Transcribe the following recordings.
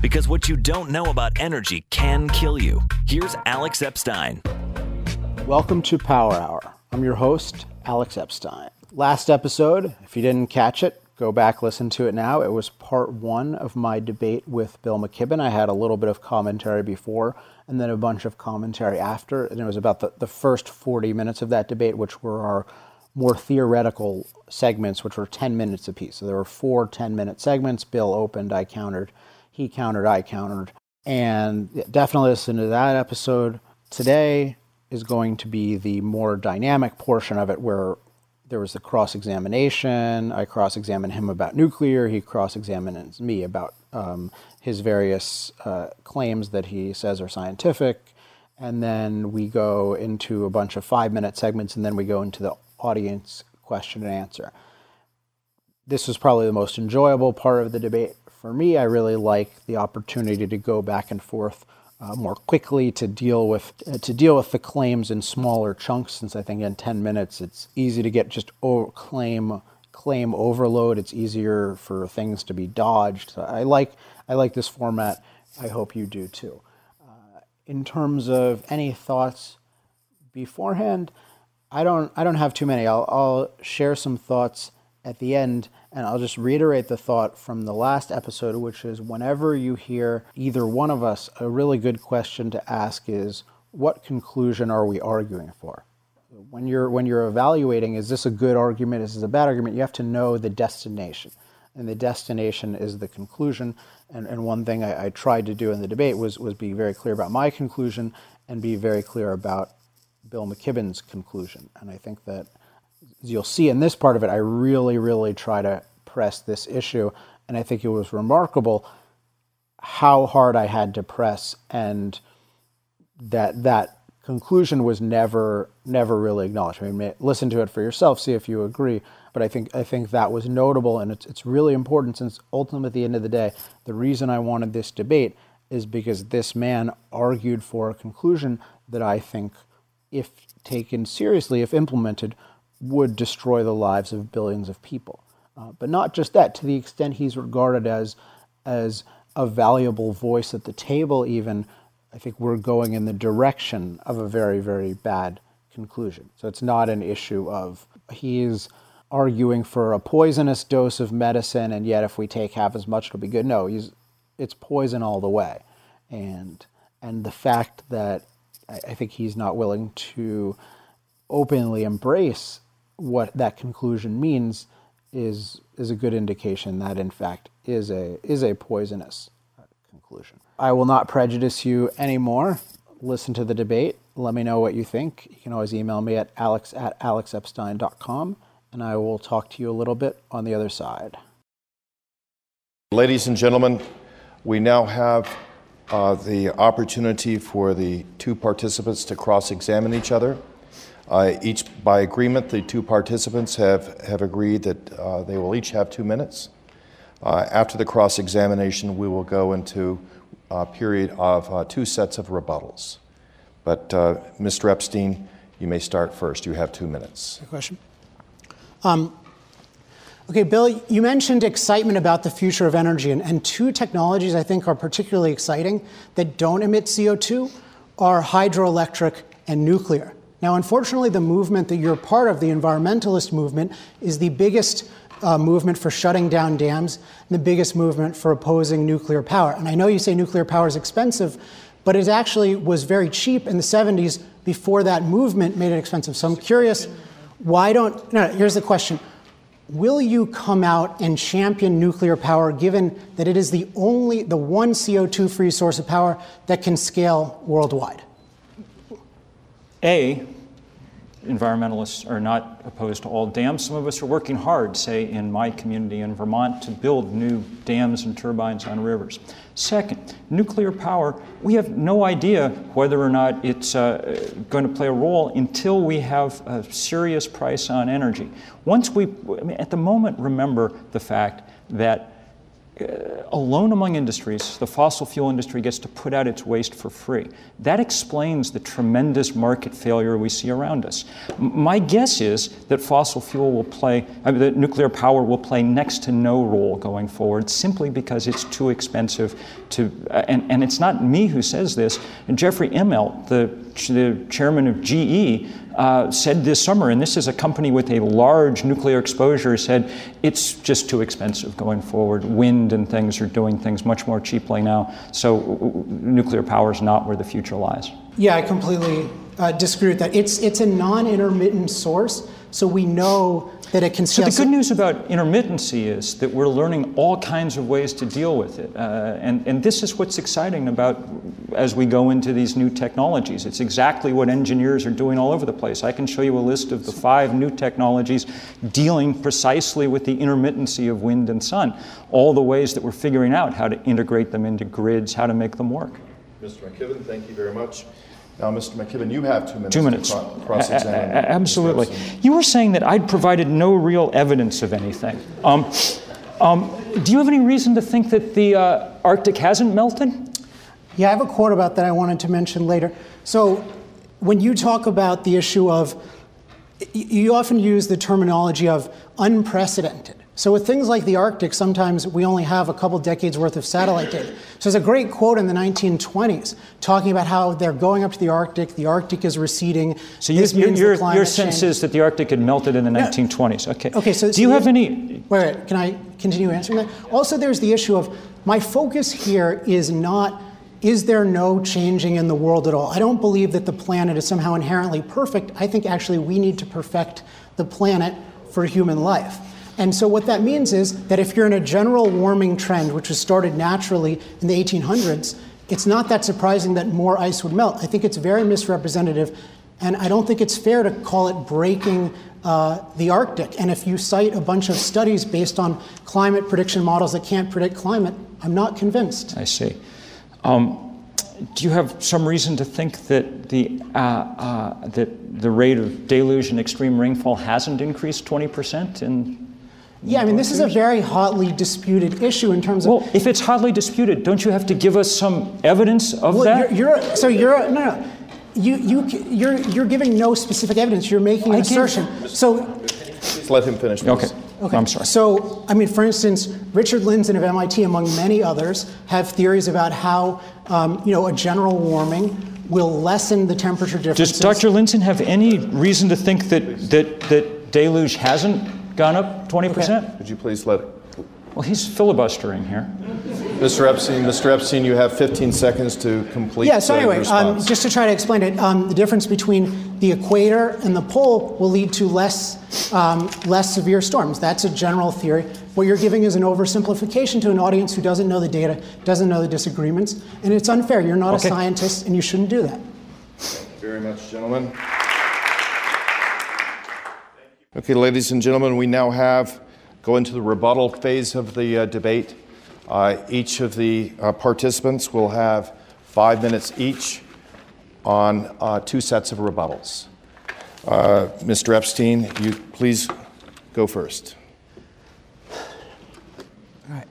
Because what you don't know about energy can kill you. Here's Alex Epstein. Welcome to Power Hour. I'm your host, Alex Epstein. Last episode, if you didn't catch it, go back listen to it now. It was part one of my debate with Bill McKibben. I had a little bit of commentary before and then a bunch of commentary after. And it was about the, the first 40 minutes of that debate, which were our more theoretical segments, which were 10 minutes apiece. So there were four 10 minute segments. Bill opened, I countered, he countered, I countered. And definitely listen to that episode. Today is going to be the more dynamic portion of it where there was the cross examination. I cross examined him about nuclear. He cross examines me about um, his various uh, claims that he says are scientific. And then we go into a bunch of five minute segments, and then we go into the audience question and answer. This was probably the most enjoyable part of the debate for me. I really like the opportunity to go back and forth uh, more quickly to deal with uh, to deal with the claims in smaller chunks. Since I think in 10 minutes it's easy to get just claim claim overload. It's easier for things to be dodged. So I like I like this format. I hope you do too. Uh, in terms of any thoughts beforehand, I don't I don't have too many. I'll, I'll share some thoughts at the end and I'll just reiterate the thought from the last episode, which is whenever you hear either one of us, a really good question to ask is what conclusion are we arguing for? When you're when you're evaluating, is this a good argument? Is this a bad argument? You have to know the destination. And the destination is the conclusion. And, and one thing I, I tried to do in the debate was, was be very clear about my conclusion and be very clear about Bill McKibben's conclusion. And I think that you'll see in this part of it, I really, really try to press this issue. And I think it was remarkable how hard I had to press and that that conclusion was never never really acknowledged. I mean, listen to it for yourself, see if you agree. But I think I think that was notable, and it's it's really important since ultimately at the end of the day, the reason I wanted this debate is because this man argued for a conclusion that I think, if taken seriously, if implemented, would destroy the lives of billions of people. Uh, but not just that, to the extent he's regarded as, as a valuable voice at the table, even, I think we're going in the direction of a very, very bad conclusion. So it's not an issue of he's arguing for a poisonous dose of medicine, and yet if we take half as much, it'll be good. No, he's, it's poison all the way. And, and the fact that I, I think he's not willing to openly embrace what that conclusion means is is a good indication that in fact is a is a poisonous conclusion. I will not prejudice you anymore. Listen to the debate. Let me know what you think. You can always email me at alex at alexepstein.com, and I will talk to you a little bit on the other side. Ladies and gentlemen, we now have uh, the opportunity for the two participants to cross examine each other. Uh, each, by agreement, the two participants have, have agreed that uh, they will each have two minutes. Uh, after the cross examination, we will go into a period of uh, two sets of rebuttals. But uh, Mr. Epstein, you may start first. You have two minutes. Good question. Um, okay, Bill, you mentioned excitement about the future of energy, and, and two technologies I think are particularly exciting that don't emit CO2 are hydroelectric and nuclear. Now, unfortunately, the movement that you're part of, the environmentalist movement, is the biggest uh, movement for shutting down dams and the biggest movement for opposing nuclear power. And I know you say nuclear power is expensive, but it actually was very cheap in the 70s before that movement made it expensive. So I'm curious, why don't, no, here's the question. Will you come out and champion nuclear power given that it is the only, the one CO2 free source of power that can scale worldwide? A, environmentalists are not opposed to all dams. Some of us are working hard, say in my community in Vermont, to build new dams and turbines on rivers. Second, nuclear power, we have no idea whether or not it's uh, going to play a role until we have a serious price on energy. Once we, I mean, at the moment, remember the fact that alone among industries, the fossil fuel industry gets to put out its waste for free. That explains the tremendous market failure we see around us. My guess is that fossil fuel will play, I mean, that nuclear power will play next to no role going forward simply because it's too expensive to, uh, and, and it's not me who says this. Jeffrey Immelt, the, the chairman of GE, uh, said this summer, and this is a company with a large nuclear exposure, said it's just too expensive going forward. Wind and things are doing things much more cheaply now. So nuclear power is not where the future lies. Yeah, I completely uh, disagree with that. It's it's a non-intermittent source, so we know that it can. So the good news about intermittency is that we're learning all kinds of ways to deal with it, uh, and and this is what's exciting about as we go into these new technologies. It's exactly what engineers are doing all over the place. I can show you a list of the five new technologies dealing precisely with the intermittency of wind and sun, all the ways that we're figuring out how to integrate them into grids, how to make them work. Mr. McKibben, thank you very much. Now, Mr. McKibben, you have two minutes. Two minutes. To cross examine. Absolutely. You were saying that I'd provided no real evidence of anything. Um, um, do you have any reason to think that the uh, Arctic hasn't melted? Yeah, I have a quote about that I wanted to mention later. So, when you talk about the issue of, you often use the terminology of unprecedented. So with things like the Arctic, sometimes we only have a couple decades worth of satellite data. So there's a great quote in the 1920s talking about how they're going up to the Arctic, the Arctic is receding. So you, your, your sense is that the Arctic had melted in the yeah. 1920s. Okay. Okay. So do so you have any? Wait, wait. Can I continue answering that? Also, there's the issue of my focus here is not is there no changing in the world at all? I don't believe that the planet is somehow inherently perfect. I think actually we need to perfect the planet for human life. And so what that means is that if you're in a general warming trend, which was started naturally in the 1800s, it's not that surprising that more ice would melt. I think it's very misrepresentative, and I don't think it's fair to call it breaking uh, the Arctic. And if you cite a bunch of studies based on climate prediction models that can't predict climate, I'm not convinced. I see. Um, do you have some reason to think that the, uh, uh, that the rate of deluge and extreme rainfall hasn't increased 20% in yeah, I mean, this is a very hotly disputed issue in terms of. Well, if it's hotly disputed, don't you have to give us some evidence of well, that? You're, you're, so you're no, no. You you you're you're giving no specific evidence. You're making an assertion. So. Please let him finish. Please. Okay. Okay. I'm sorry. So, I mean, for instance, Richard Lindzen of MIT, among many others, have theories about how, um, you know, a general warming will lessen the temperature differences. Does Dr. Lindzen have any reason to think that that that deluge hasn't gone up 20%. Okay. Would you please let it? Well, he's filibustering here. Mr. Epstein, Mr. Epstein, you have 15 seconds to complete. Yeah. So anyway, um, just to try to explain it, um, the difference between the equator and the pole will lead to less um, less severe storms. That's a general theory. What you're giving is an oversimplification to an audience who doesn't know the data, doesn't know the disagreements, and it's unfair. You're not okay. a scientist, and you shouldn't do that. Thank you very much, gentlemen. Okay, ladies and gentlemen, we now have go into the rebuttal phase of the uh, debate. Uh, each of the uh, participants will have five minutes each on uh, two sets of rebuttals. Uh, Mr. Epstein, you please go first. All right.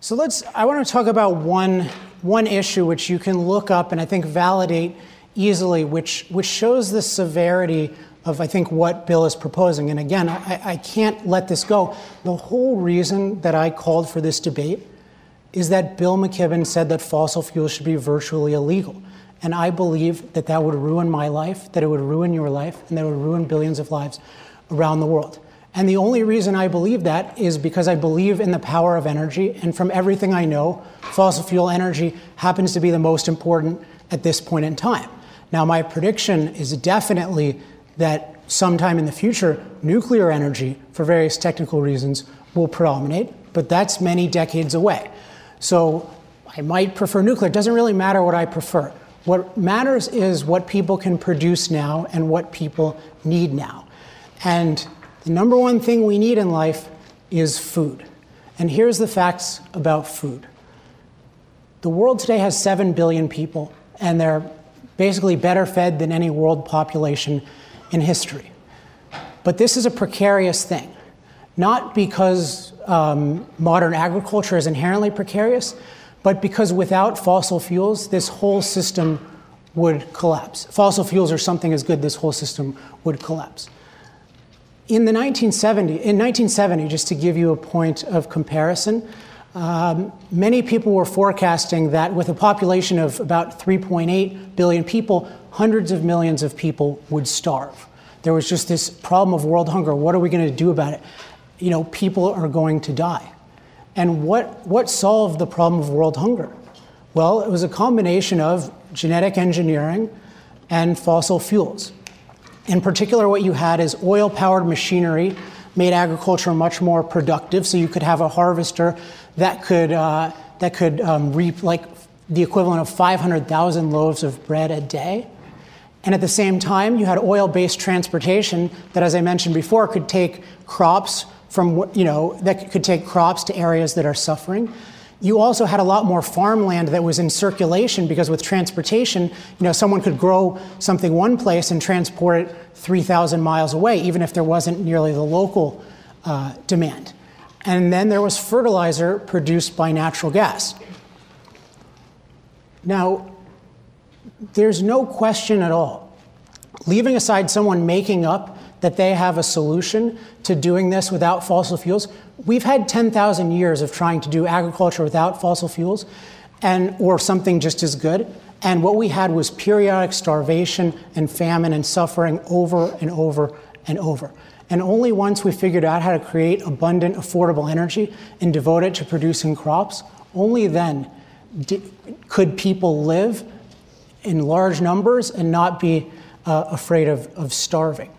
So let's. I want to talk about one one issue which you can look up and I think validate easily, which which shows the severity of I think what Bill is proposing. And again, I, I, can't let this go. The whole reason that I called for this debate is that Bill McKibben said that fossil fuels should be virtually illegal. And I believe that that would ruin my life, that it would ruin your life, and that it would ruin billions of lives around the world. And the only reason I believe that is because I believe in the power of energy. And from everything I know, fossil fuel energy happens to be the most important at this point in time. Now, my prediction is definitely that sometime in the future, nuclear energy, for various technical reasons, will predominate, but that's many decades away. So I might prefer nuclear. It doesn't really matter what I prefer. What matters is what people can produce now and what people need now. And the number one thing we need in life is food. And here's the facts about food the world today has 7 billion people, and they're basically better fed than any world population in history. But this is a precarious thing. not because um, modern agriculture is inherently precarious, but because without fossil fuels, this whole system would collapse. Fossil fuels are something as good, this whole system would collapse. In the 1970, in 1970, just to give you a point of comparison, um, many people were forecasting that with a population of about 3.8 billion people, hundreds of millions of people would starve. There was just this problem of world hunger. What are we going to do about it? You know, people are going to die. And what, what solved the problem of world hunger? Well, it was a combination of genetic engineering and fossil fuels. In particular, what you had is oil powered machinery made agriculture much more productive. So you could have a harvester that could, uh, that could um, reap like the equivalent of 500,000 loaves of bread a day. And at the same time, you had oil based transportation that, as I mentioned before, could take crops from, you know, that could take crops to areas that are suffering. You also had a lot more farmland that was in circulation because with transportation, you know, someone could grow something one place and transport it 3,000 miles away, even if there wasn't nearly the local uh, demand. And then there was fertilizer produced by natural gas. Now, there's no question at all. Leaving aside someone making up that they have a solution to doing this without fossil fuels, we've had 10,000 years of trying to do agriculture without fossil fuels and or something just as good. And what we had was periodic starvation and famine and suffering over and over and over. And only once we figured out how to create abundant, affordable energy and devote it to producing crops, only then could people live in large numbers and not be uh, afraid of, of starving.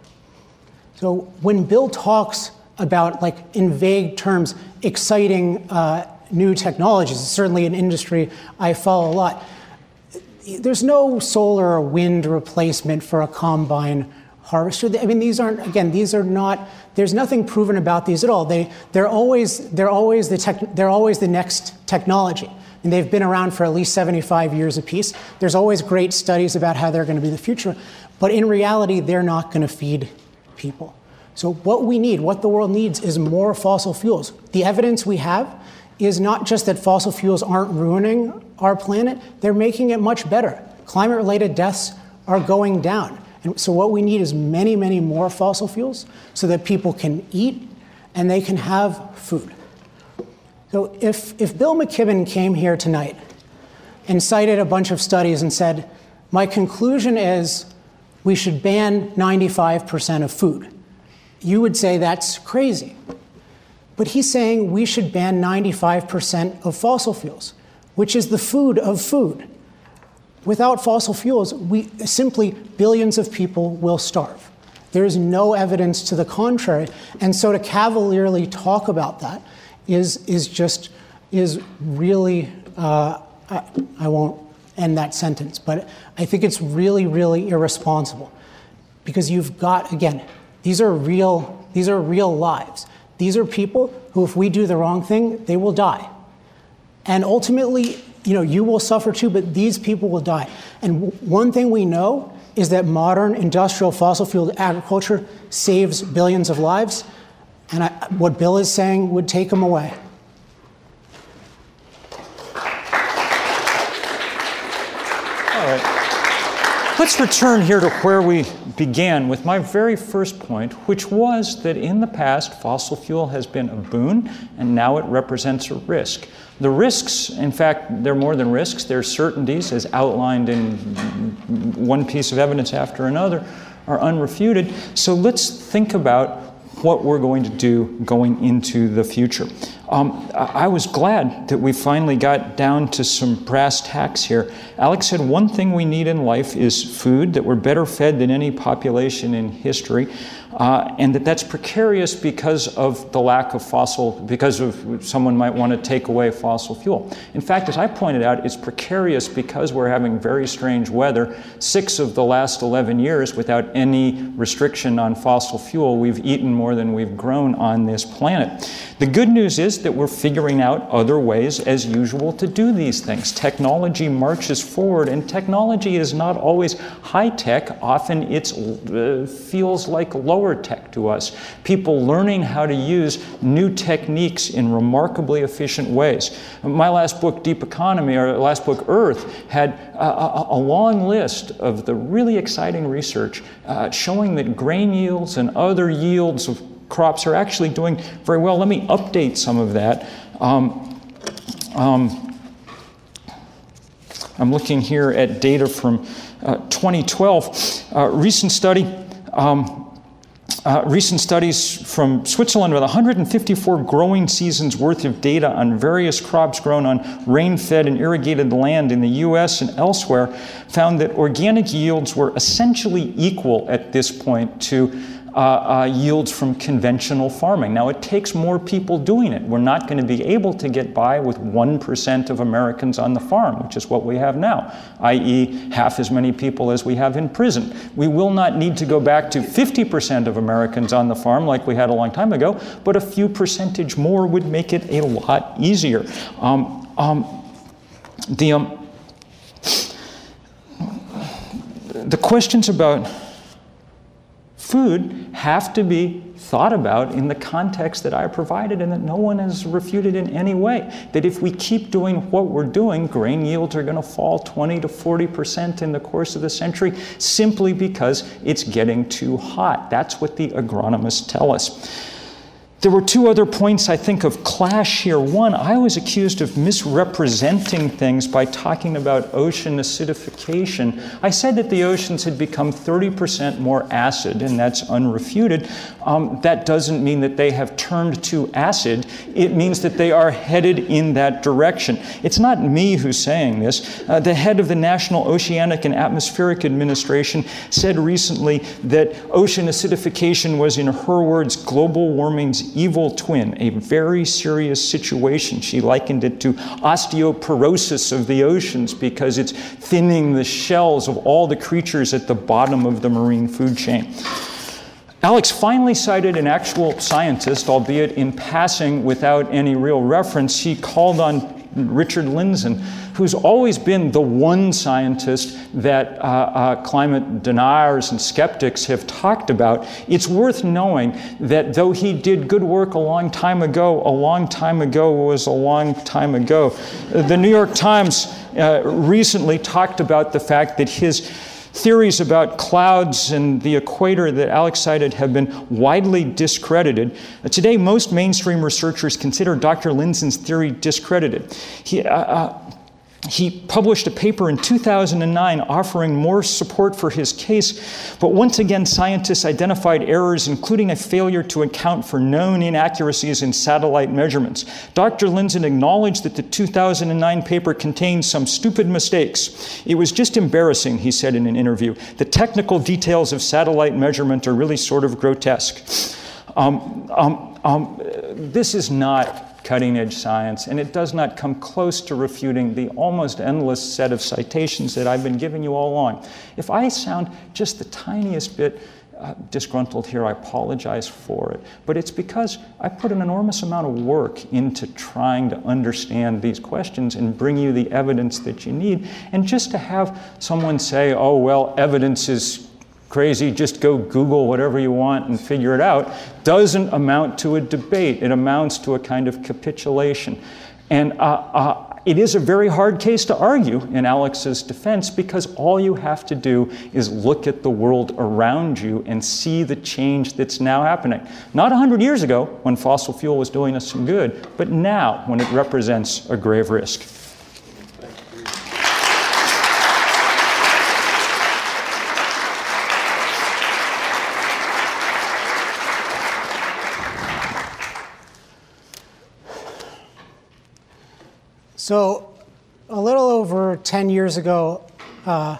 So when Bill talks about, like in vague terms, exciting uh, new technologies, it's certainly an industry I follow a lot. There's no solar or wind replacement for a combine harvester. I mean, these aren't again. These are not. There's nothing proven about these at all. They they're always they're always the tech, they're always the next technology and they've been around for at least 75 years apiece. There's always great studies about how they're going to be the future, but in reality, they're not going to feed people. So, what we need, what the world needs, is more fossil fuels. The evidence we have is not just that fossil fuels aren't ruining our planet, they're making it much better. Climate related deaths are going down. And so, what we need is many, many more fossil fuels so that people can eat and they can have food. So if, if Bill McKibben came here tonight and cited a bunch of studies and said, my conclusion is we should ban 95% of food, you would say that's crazy. But he's saying we should ban 95% of fossil fuels, which is the food of food. Without fossil fuels, we simply billions of people will starve. There is no evidence to the contrary. And so to cavalierly talk about that is, is just, is really, uh, I, I won't end that sentence, but I think it's really, really irresponsible because you've got, again, these are real, these are real lives. These are people who, if we do the wrong thing, they will die. And ultimately, you know, you will suffer too, but these people will die. And one thing we know is that modern industrial fossil fuel agriculture saves billions of lives. And I, what Bill is saying would take them away. All right. Let's return here to where we began with my very first point, which was that in the past, fossil fuel has been a boon, and now it represents a risk. The risks, in fact, they're more than risks, they're certainties, as outlined in one piece of evidence after another, are unrefuted. So let's think about what we're going to do going into the future. Um, I was glad that we finally got down to some brass tacks here. Alex said one thing we need in life is food, that we're better fed than any population in history uh, and that that's precarious because of the lack of fossil, because of someone might want to take away fossil fuel. In fact, as I pointed out, it's precarious because we're having very strange weather. Six of the last 11 years, without any restriction on fossil fuel, we've eaten more than we've grown on this planet. The good news is that we're figuring out other ways, as usual, to do these things. Technology marches forward, and technology is not always high tech. Often it uh, feels like low lower tech to us. People learning how to use new techniques in remarkably efficient ways. My last book, Deep Economy, or last book, Eaarth, had a, a, a long list of the really exciting research uh, showing that grain yields and other yields of crops are actually doing very well. Let me update some of that. Um, um, I'm looking here at data from uh, 2012. Uh, recent study. Um, uh, recent studies from Switzerland with 154 growing seasons worth of data on various crops grown on rain fed and irrigated land in the US and elsewhere found that organic yields were essentially equal at this point to uh, uh, yields from conventional farming. Now, it takes more people doing it. We're not going to be able to get by with 1% of Americans on the farm, which is what we have now, i.e., half as many people as we have in prison. We will not need to go back to 50% of Americans on the farm like we had a long time ago, but a few percentage more would make it a lot easier. Um, um, the, um, the questions about food have to be thought about in the context that I provided and that no one has refuted in any way. That if we keep doing what we're doing, grain yields are going to fall 20 to 40 percent in the course of the century simply because it's getting too hot. That's what the agronomists tell us. There were two other points I think of clash here. One, I was accused of misrepresenting things by talking about ocean acidification. I said that the oceans had become 30% more acid, and that's unrefuted. Um, that doesn't mean that they have turned to acid, it means that they are headed in that direction. It's not me who's saying this. Uh, the head of the National Oceanic and Atmospheric Administration said recently that ocean acidification was, in her words, global warming's evil twin, a very serious situation. She likened it to osteoporosis of the oceans because it's thinning the shells of all the creatures at the bottom of the marine food chain. Alex finally cited an actual scientist, albeit in passing without any real reference. He called on Richard Lindzen, who's always been the one scientist that uh, uh, climate deniers and skeptics have talked about. It's worth knowing that though he did good work a long time ago, a long time ago was a long time ago. The New York Times uh, recently talked about the fact that his Theories about clouds and the equator that Alex cited have been widely discredited. Today, most mainstream researchers consider Dr. Lindzen's theory discredited. He, uh, uh, he published a paper in 2009 offering more support for his case, but once again, scientists identified errors, including a failure to account for known inaccuracies in satellite measurements. Dr. Lindzen acknowledged that the 2009 paper contained some stupid mistakes. It was just embarrassing, he said in an interview. The technical details of satellite measurement are really sort of grotesque. Um, um, um, this is not cutting edge science, and it does not come close to refuting the almost endless set of citations that I've been giving you all along. If I sound just the tiniest bit uh, disgruntled here, I apologize for it. But it's because I put an enormous amount of work into trying to understand these questions and bring you the evidence that you need. And just to have someone say, oh, well, evidence is crazy, just go Google whatever you want and figure it out, doesn't amount to a debate. It amounts to a kind of capitulation. And uh, uh, it is a very hard case to argue in Alex's defense because all you have to do is look at the world around you and see the change that's now happening. Not 100 years ago when fossil fuel was doing us some good, but now when it represents a grave risk. So, a little over 10 years ago, uh,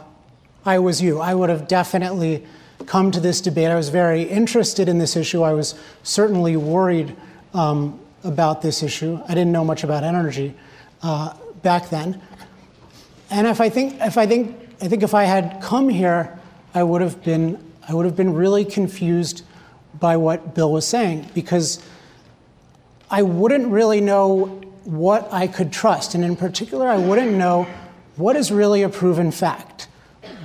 I was you. I would have definitely come to this debate. I was very interested in this issue. I was certainly worried um, about this issue. I didn't know much about energy uh, back then. And if I think, if I think, I think if I had come here, I would have been, I would have been really confused by what Bill was saying because I wouldn't really know what I could trust. And in particular, I wouldn't know what is really a proven fact,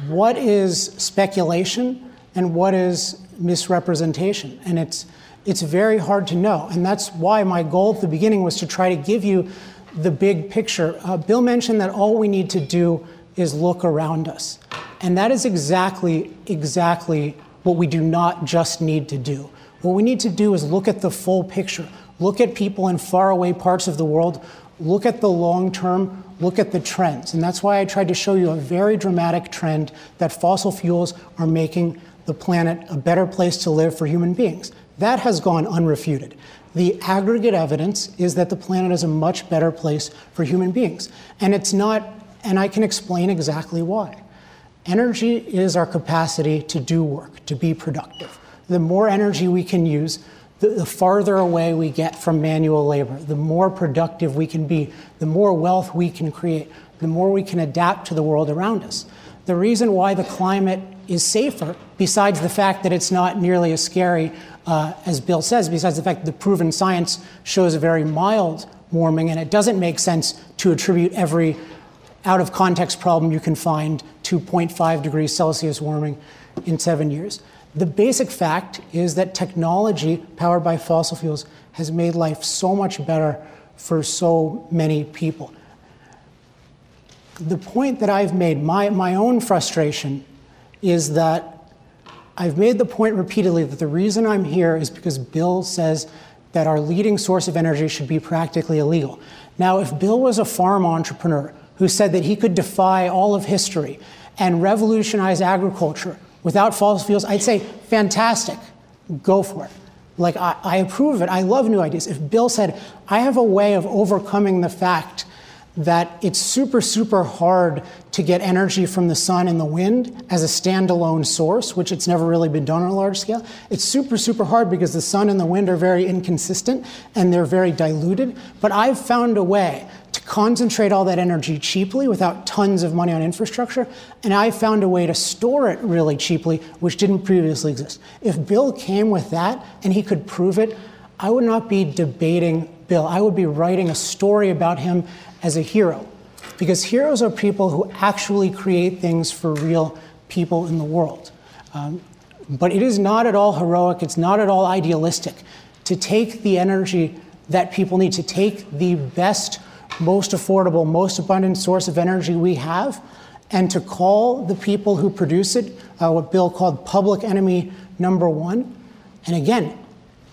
what is speculation, and what is misrepresentation. And it's, it's very hard to know. And that's why my goal at the beginning was to try to give you the big picture. Uh, Bill mentioned that all we need to do is look around us. And that is exactly, exactly what we do not just need to do. What we need to do is look at the full picture, look at people in faraway parts of the world, look at the long term, look at the trends. And that's why I tried to show you a very dramatic trend that fossil fuels are making the planet a better place to live for human beings. That has gone unrefuted. The aggregate evidence is that the planet is a much better place for human beings. And it's not, and I can explain exactly why. Energy is our capacity to do work, to be productive. The more energy we can use, the, the, farther away we get from manual labor, the more productive we can be, the more wealth we can create, the more we can adapt to the world around us. The reason why the climate is safer, besides the fact that it's not nearly as scary uh, as Bill says, besides the fact that the proven science shows a very mild warming, and it doesn't make sense to attribute every out of context problem you can find to 0.5 degrees Celsius warming in seven years. The basic fact is that technology powered by fossil fuels has made life so much better for so many people. The point that I've made, my, my own frustration, is that I've made the point repeatedly that the reason I'm here is because Bill says that our leading source of energy should be practically illegal. Now, if Bill was a farm entrepreneur who said that he could defy all of history and revolutionize agriculture without fossil fuels, I'd say, fantastic, go for it. Like, I, I approve of it. I love new ideas. If Bill said, I have a way of overcoming the fact that it's super, super hard to get energy from the sun and the wind as a standalone source, which it's never really been done on a large scale. It's super, super hard because the sun and the wind are very inconsistent and they're very diluted. But I've found a way to concentrate all that energy cheaply without tons of money on infrastructure, and I found a way to store it really cheaply, which didn't previously exist. If Bill came with that and he could prove it, I would not be debating Bill. I would be writing a story about him as a hero. Because heroes are people who actually create things for real people in the world. Um, but it is not at all heroic, it's not at all idealistic to take the energy that people need, to take the best, most affordable, most abundant source of energy we have, and to call the people who produce it uh, what Bill called public enemy number one. And again,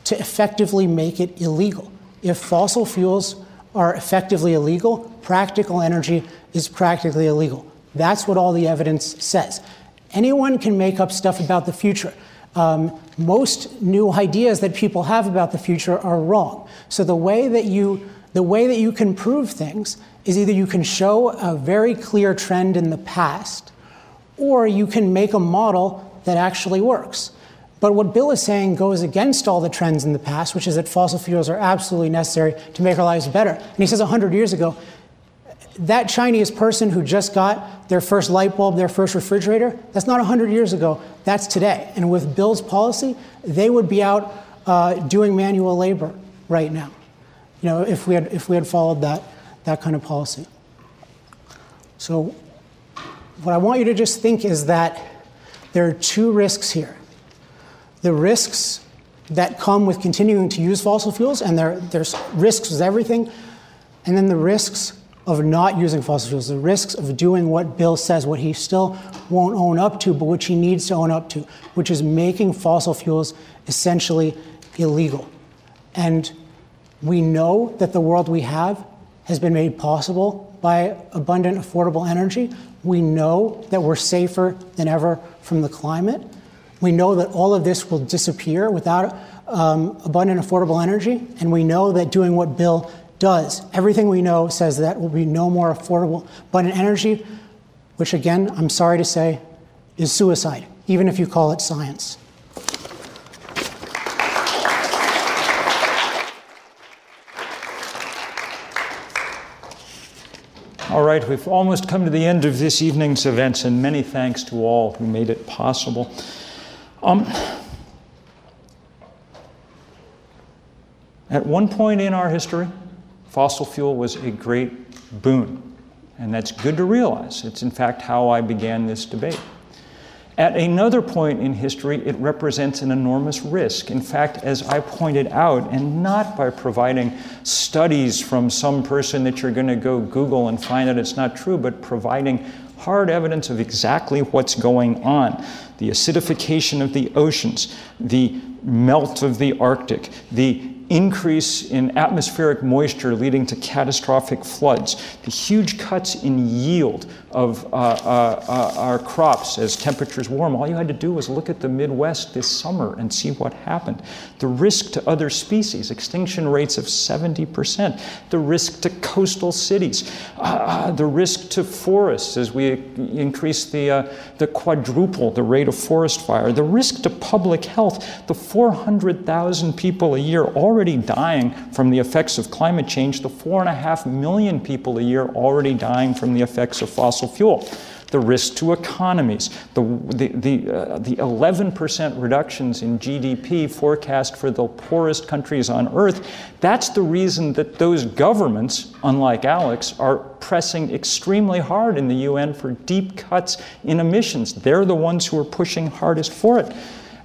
to effectively make it illegal. If fossil fuels are effectively illegal, practical energy is practically illegal. That's what all the evidence says. Anyone can make up stuff about the future. Um, most new ideas that people have about the future are wrong. So the way that you the way that you can prove things is either you can show a very clear trend in the past, or you can make a model that actually works. But what Bill is saying goes against all the trends in the past, which is that fossil fuels are absolutely necessary to make our lives better. And he says 100 years ago, that Chinese person who just got their first light bulb, their first refrigerator, that's not 100 years ago, that's today. And with Bill's policy, they would be out uh, doing manual labor right now, you know, if we had, if we had followed that, that kind of policy. So, what I want you to just think is that there are two risks here the risks that come with continuing to use fossil fuels, and there, there's risks with everything, and then the risks of not using fossil fuels, the risks of doing what Bill says, what he still won't own up to, but which he needs to own up to, which is making fossil fuels essentially illegal. And we know that the world we have has been made possible by abundant, affordable energy. We know that we're safer than ever from the climate. We know that all of this will disappear without um, abundant, affordable energy, and we know that doing what Bill does, everything we know says that will be no more affordable abundant energy, which again, I'm sorry to say, is suicide, even if you call it science. All right, we've almost come to the end of this evening's events, and many thanks to all who made it possible. Um, at one point in our history, fossil fuel was a great boon, and that's good to realize. It's in fact how I began this debate. At another point in history, it represents an enormous risk. In fact, as I pointed out, and not by providing studies from some person that you're going to go Google and find that it's not true, but providing hard evidence of exactly what's going on the acidification of the oceans, the melt of the Arctic, the increase in atmospheric moisture leading to catastrophic floods, the huge cuts in yield of uh, uh, uh, our crops as temperatures warm. All you had to do was look at the Midwest this summer and see what happened. The risk to other species, extinction rates of 70%, the risk to coastal cities, uh, the risk to forests as we increase the, uh, the quadruple the rate of forest fire, the risk to public health, the 400,000 people a year already dying from the effects of climate change, the 4.5 million people a year already dying from the effects of fossil fuel the risk to economies, the, the, the, uh, the 11% reductions in GDP forecast for the poorest countries on earth. That's the reason that those governments, unlike Alex, are pressing extremely hard in the UN for deep cuts in emissions. They're the ones who are pushing hardest for it.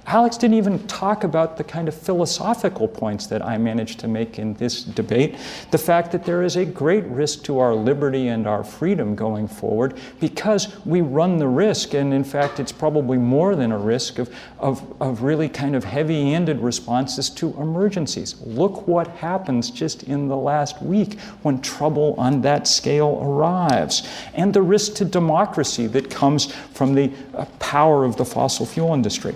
Alex didn't even talk about the kind of philosophical points that I managed to make in this debate. The fact that there is a great risk to our liberty and our freedom going forward because we run the risk, and in fact, it's probably more than a risk, of, of, of really kind of heavy handed responses to emergencies. Look what happens just in the last week when trouble on that scale arrives, and the risk to democracy that comes from the uh, power of the fossil fuel industry.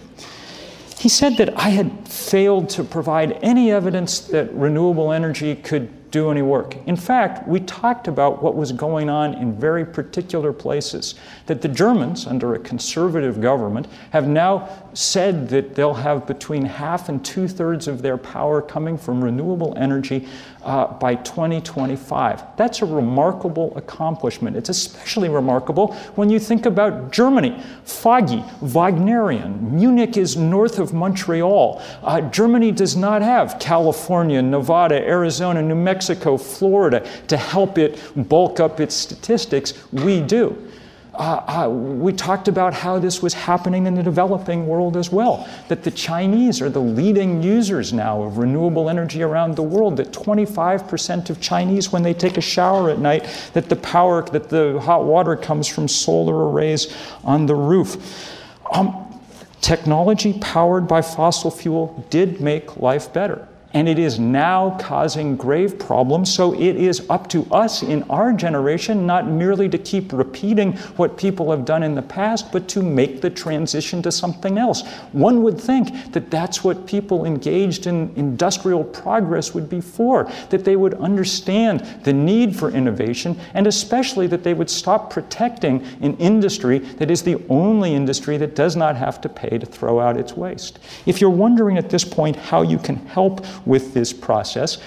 He said that I had failed to provide any evidence that renewable energy could do any work. In fact, we talked about what was going on in very particular places. That the Germans, under a conservative government, have now said that they'll have between half and two thirds of their power coming from renewable energy uh, by 2025. That's a remarkable accomplishment. It's especially remarkable when you think about Germany. Foggy, Wagnerian. Munich is north of Montreal. Uh, Germany does not have California, Nevada, Arizona, New Mexico, Florida to help it bulk up its statistics. We do uh, uh, we talked about how this was happening in the developing world as well. That the Chinese are the leading users now of renewable energy around the world. That 25% of Chinese, when they take a shower at night, that the power, that the hot water comes from solar arrays on the roof. Um, technology powered by fossil fuel did make life better and it is now causing grave problems. So it is up to us in our generation not merely to keep repeating what people have done in the past, but to make the transition to something else. One would think that that's what people engaged in industrial progress would be for, that they would understand the need for innovation, and especially that they would stop protecting an industry that is the only industry that does not have to pay to throw out its waste. If you're wondering at this point how you can help with this process.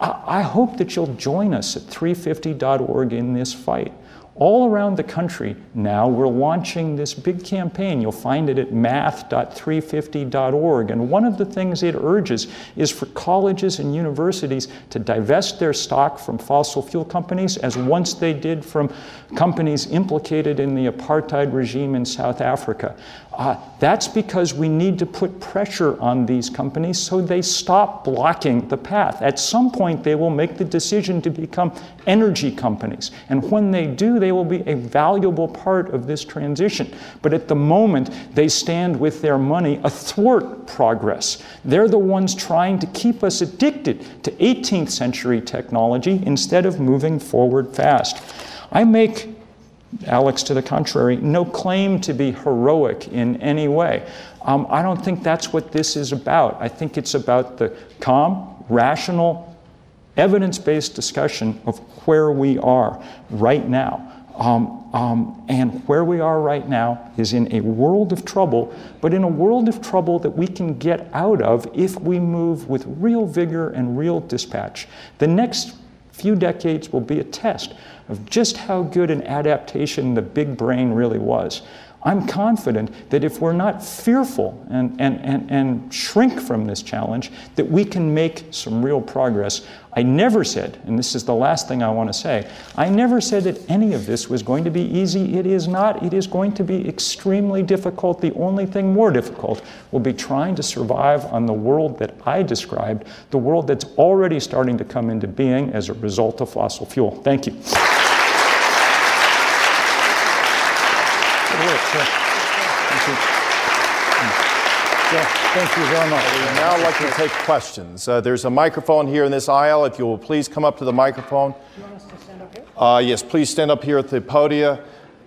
I hope that you'll join us at 350.org in this fight. All around the country now, we're launching this big campaign. You'll find it at math.350.org. And one of the things it urges is for colleges and universities to divest their stock from fossil fuel companies, as once they did from companies implicated in the apartheid regime in South Africa. Uh, that's because we need to put pressure on these companies so they stop blocking the path. At some point, they will make the decision to become energy companies. And when they do, they will be a valuable part of this transition. But at the moment, they stand with their money athwart progress. They're the ones trying to keep us addicted to 18th century technology instead of moving forward fast. I make Alex, to the contrary, no claim to be heroic in any way. Um, I don't think that's what this is about. I think it's about the calm, rational, evidence based discussion of where we are right now. Um, um, and where we are right now is in a world of trouble, but in a world of trouble that we can get out of if we move with real vigor and real dispatch. The next few decades will be a test of just how good an adaptation the big brain really was. I'm confident that if we're not fearful and, and, and, and shrink from this challenge, that we can make some real progress. I never said, and this is the last thing I want to say, I never said that any of this was going to be easy. It is not. It is going to be extremely difficult. The only thing more difficult will be trying to survive on the world that I described, the world that's already starting to come into being as a result of fossil fuel. Thank you. Thank you very much. We'd now like to take questions. Uh, there's a microphone here in this aisle. If you will please come up to the microphone. You want us to stand up here? Uh, yes, please stand up here at the podium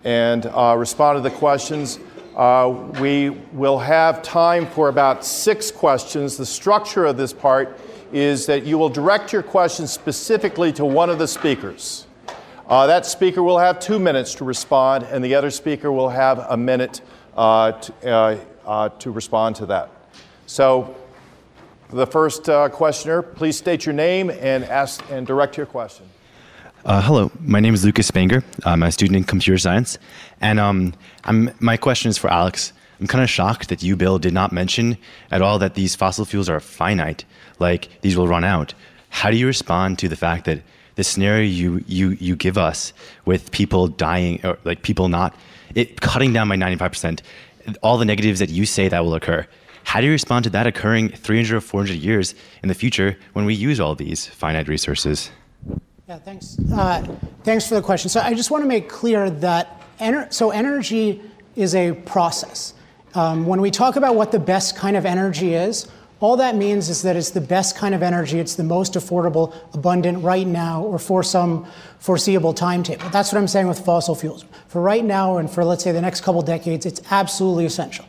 and uh, respond to the questions. Uh, we will have time for about six questions. The structure of this part is that you will direct your questions specifically to one of the speakers. Uh, that speaker will have two minutes to respond, and the other speaker will have a minute uh, to, uh, uh, to respond to that. So, the first uh, questioner, please state your name and ask and direct your question. Uh, hello, my name is Lucas Spanger. I'm a student in computer science, and um, my question is for Alex. I'm kind of shocked that you, Bill, did not mention at all that these fossil fuels are finite, like these will run out. How do you respond to the fact that the scenario you, you, you give us with people dying, or like people not, it cutting down by 95%, all the negatives that you say that will occur? How do you respond to that occurring 300 or 400 years in the future when we use all these finite resources? Yeah, thanks. Uh, thanks for the question. So I just want to make clear that ener- so energy is a process. Um, when we talk about what the best kind of energy is, all that means is that it's the best kind of energy, it's the most affordable, abundant right now, or for some foreseeable timetable. That's what I'm saying with fossil fuels. For right now and for, let's say, the next couple decades, it's absolutely essential.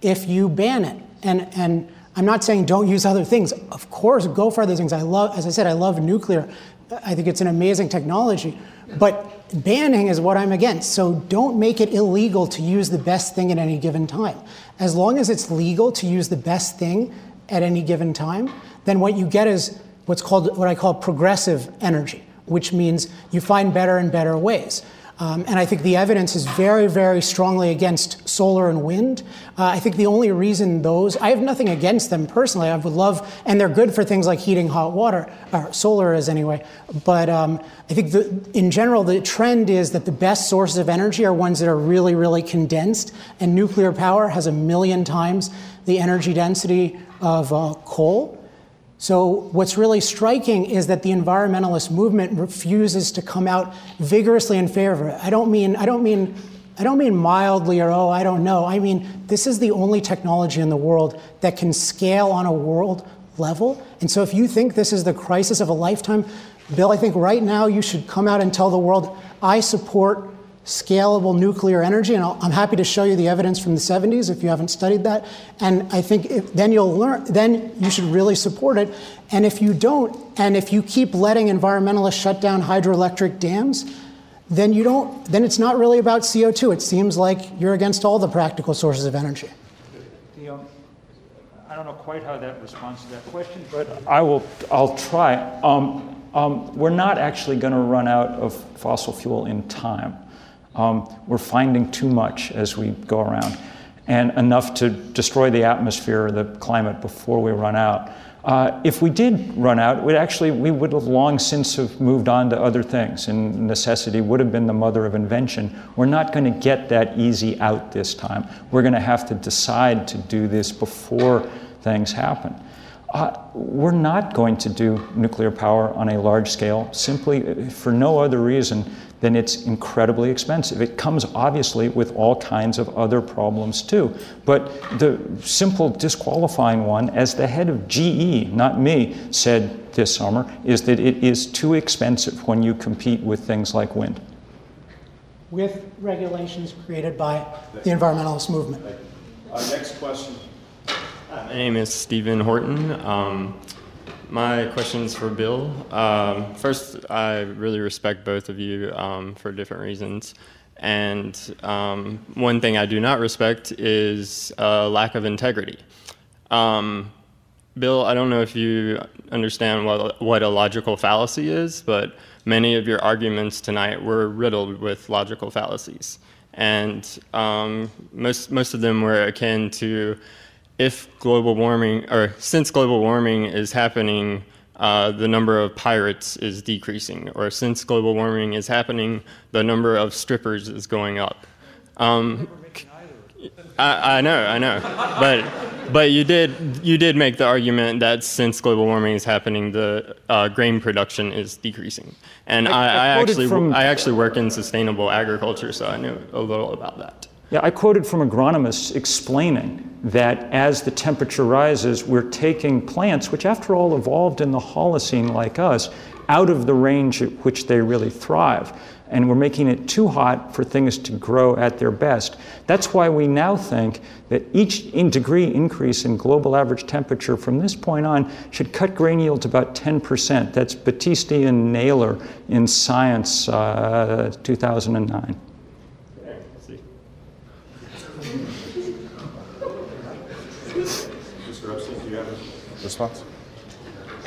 If you ban it, and, and I'm not saying don't use other things, of course, go for other things. I love, as I said, I love nuclear. I think it's an amazing technology. But banning is what I'm against. So don't make it illegal to use the best thing at any given time. As long as it's legal to use the best thing at any given time, then what you get is what's called what I call progressive energy, which means you find better and better ways. Um, and I think the evidence is very, very strongly against solar and wind. Uh, I think the only reason those, I have nothing against them personally. I would love, and they're good for things like heating hot water, or solar is anyway. But um, I think the, in general, the trend is that the best sources of energy are ones that are really, really condensed. And nuclear power has a million times the energy density of uh, coal. So, what's really striking is that the environmentalist movement refuses to come out vigorously in favor. I don't mean, I don't mean, I don't mean mildly or, oh, I don't know. I mean, this is the only technology in the world that can scale on a world level. And so, if you think this is the crisis of a lifetime, Bill, I think right now you should come out and tell the world, I support scalable nuclear energy, and i am happy to show you the evidence from the 70s if you haven't studied that. And I think if, then you'll learn, then you should really support it. And if you don't, and if you keep letting environmentalists shut down hydroelectric dams, then you don't, then it's not really about CO2. It seems like you're against all the practical sources of energy. I don't know quite how that responds to that question, but I will, I'll try. Um, um, we're not actually going to run out of fossil fuel in time. Um, we're finding too much as we go around, and enough to destroy the atmosphere or the climate before we run out. Uh, if we did run out, we actually we would have long since have moved on to other things, and necessity would have been the mother of invention. We're not going to get that easy out this time. We're going to have to decide to do this before things happen. Uh, we're not going to do nuclear power on a large scale simply for no other reason then it's incredibly expensive. It comes obviously with all kinds of other problems too. But the simple disqualifying one, as the head of GE, not me, said this summer, is that it is too expensive when you compete with things like wind. With regulations created by the environmentalist movement. Uh, next question. My name is Stephen Horton. Um, my question is for Bill. Um, first, I really respect both of you um, for different reasons. And um, one thing I do not respect is a lack of integrity. Um, Bill, I don't know if you understand what, what a logical fallacy is, but many of your arguments tonight were riddled with logical fallacies. and um, most most of them were akin to if global warming or since global warming is happening. Uh, the number of pirates is decreasing, or since global warming is happening, the number of strippers is going up. Um, I, I know, I know, but but you did you did make the argument that since global warming is happening, the uh, grain production is decreasing, and I, I, I actually from, I actually work in sustainable agriculture, so I know a little about that. Yeah, I quoted from agronomists explaining that as the temperature rises, we're taking plants, which after all evolved in the Holocene like us, out of the range at which they really thrive and we're making it too hot for things to grow at their best. That's why we now think that each in degree increase in global average temperature from this point on should cut grain yields about 10%. That's Battisti and Naylor in Science, uh, 2009. Response?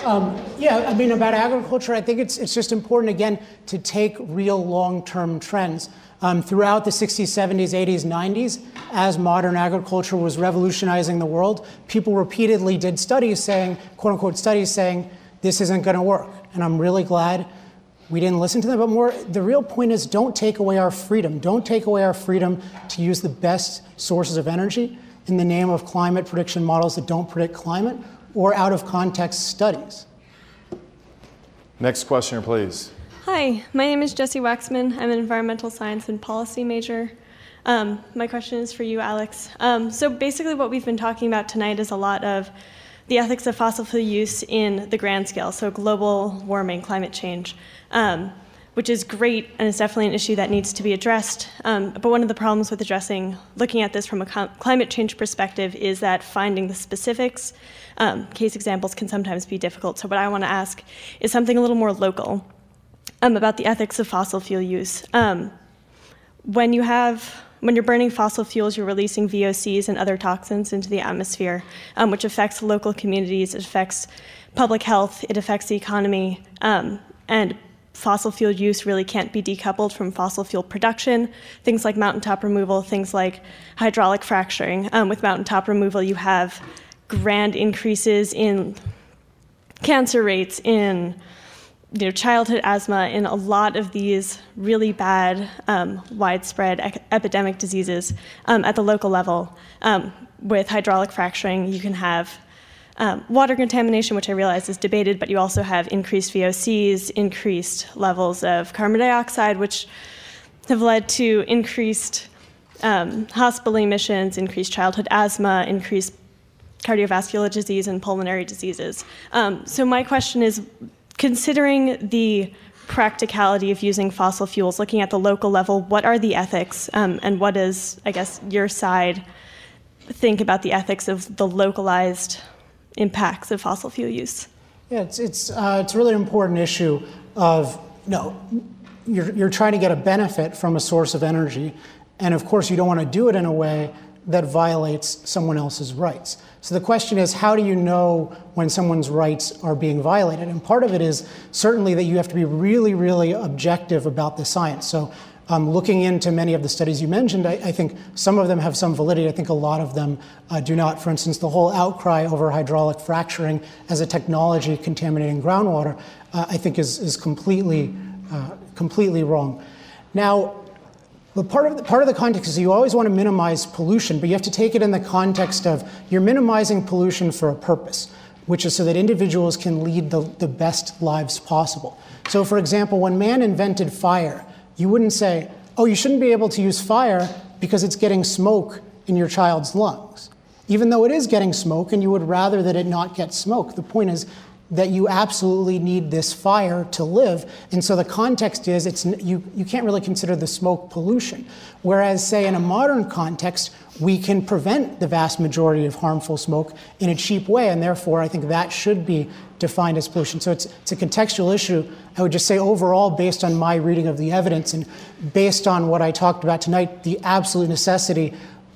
Um, yeah, I mean, about agriculture, I think it's, it's just important, again, to take real long term trends. Um, throughout the 60s, 70s, 80s, 90s, as modern agriculture was revolutionizing the world, people repeatedly did studies saying, quote unquote, studies saying, this isn't going to work. And I'm really glad we didn't listen to them. But more, the real point is don't take away our freedom. Don't take away our freedom to use the best sources of energy in the name of climate prediction models that don't predict climate or out of context studies. Next questioner, please. Hi, my name is Jesse Waxman. I'm an environmental science and policy major. Um, my question is for you, Alex. Um, so, basically, what we've been talking about tonight is a lot of the ethics of fossil fuel use in the grand scale, so global warming, climate change. Um, which is great and is definitely an issue that needs to be addressed. Um, but one of the problems with addressing, looking at this from a climate change perspective, is that finding the specifics, um, case examples can sometimes be difficult. So, what I want to ask is something a little more local um, about the ethics of fossil fuel use. Um, when you have when you're burning fossil fuels, you're releasing VOCs and other toxins into the atmosphere, um, which affects local communities, it affects public health, it affects the economy, um, and fossil fuel use really can't be decoupled from fossil fuel production. Things like mountaintop removal, things like hydraulic fracturing. Um, with mountaintop removal, you have grand increases in cancer rates, in you know, childhood asthma, in a lot of these really bad, um, widespread epidemic diseases um, at the local level. Um, with hydraulic fracturing, you can have um, water contamination, which I realize is debated, but you also have increased VOCs, increased levels of carbon dioxide, which have led to increased um, hospital emissions, increased childhood asthma, increased cardiovascular disease, and pulmonary diseases. Um, so, my question is considering the practicality of using fossil fuels, looking at the local level, what are the ethics, um, and what does, I guess, your side think about the ethics of the localized impacts of fossil fuel use. Yeah, it's, it's, uh, it's a really important issue of, you know, you're, you're trying to get a benefit from a source of energy, and of course you don't want to do it in a way that violates someone else's rights. So the question is, how do you know when someone's rights are being violated? And part of it is certainly that you have to be really, really objective about the science. So um, looking into many of the studies you mentioned, I, I, think some of them have some validity. I think a lot of them uh, do not. For instance, the whole outcry over hydraulic fracturing as a technology contaminating groundwater, uh, I think, is, is completely, uh, completely wrong. Now, but part of, the, part of the context is you always want to minimize pollution, but you have to take it in the context of you're minimizing pollution for a purpose, which is so that individuals can lead the, the best lives possible. So, for example, when man invented fire, you wouldn't say, oh, you shouldn't be able to use fire because it's getting smoke in your child's lungs. Even though it is getting smoke and you would rather that it not get smoke. The point is that you absolutely need this fire to live. And so the context is it's, you, you can't really consider the smoke pollution. Whereas, say, in a modern context, we can prevent the vast majority of harmful smoke in a cheap way, and therefore I think that should be defined as pollution. So it's, it's a contextual issue. I would just say overall, based on my reading of the evidence and based on what I talked about tonight, the absolute necessity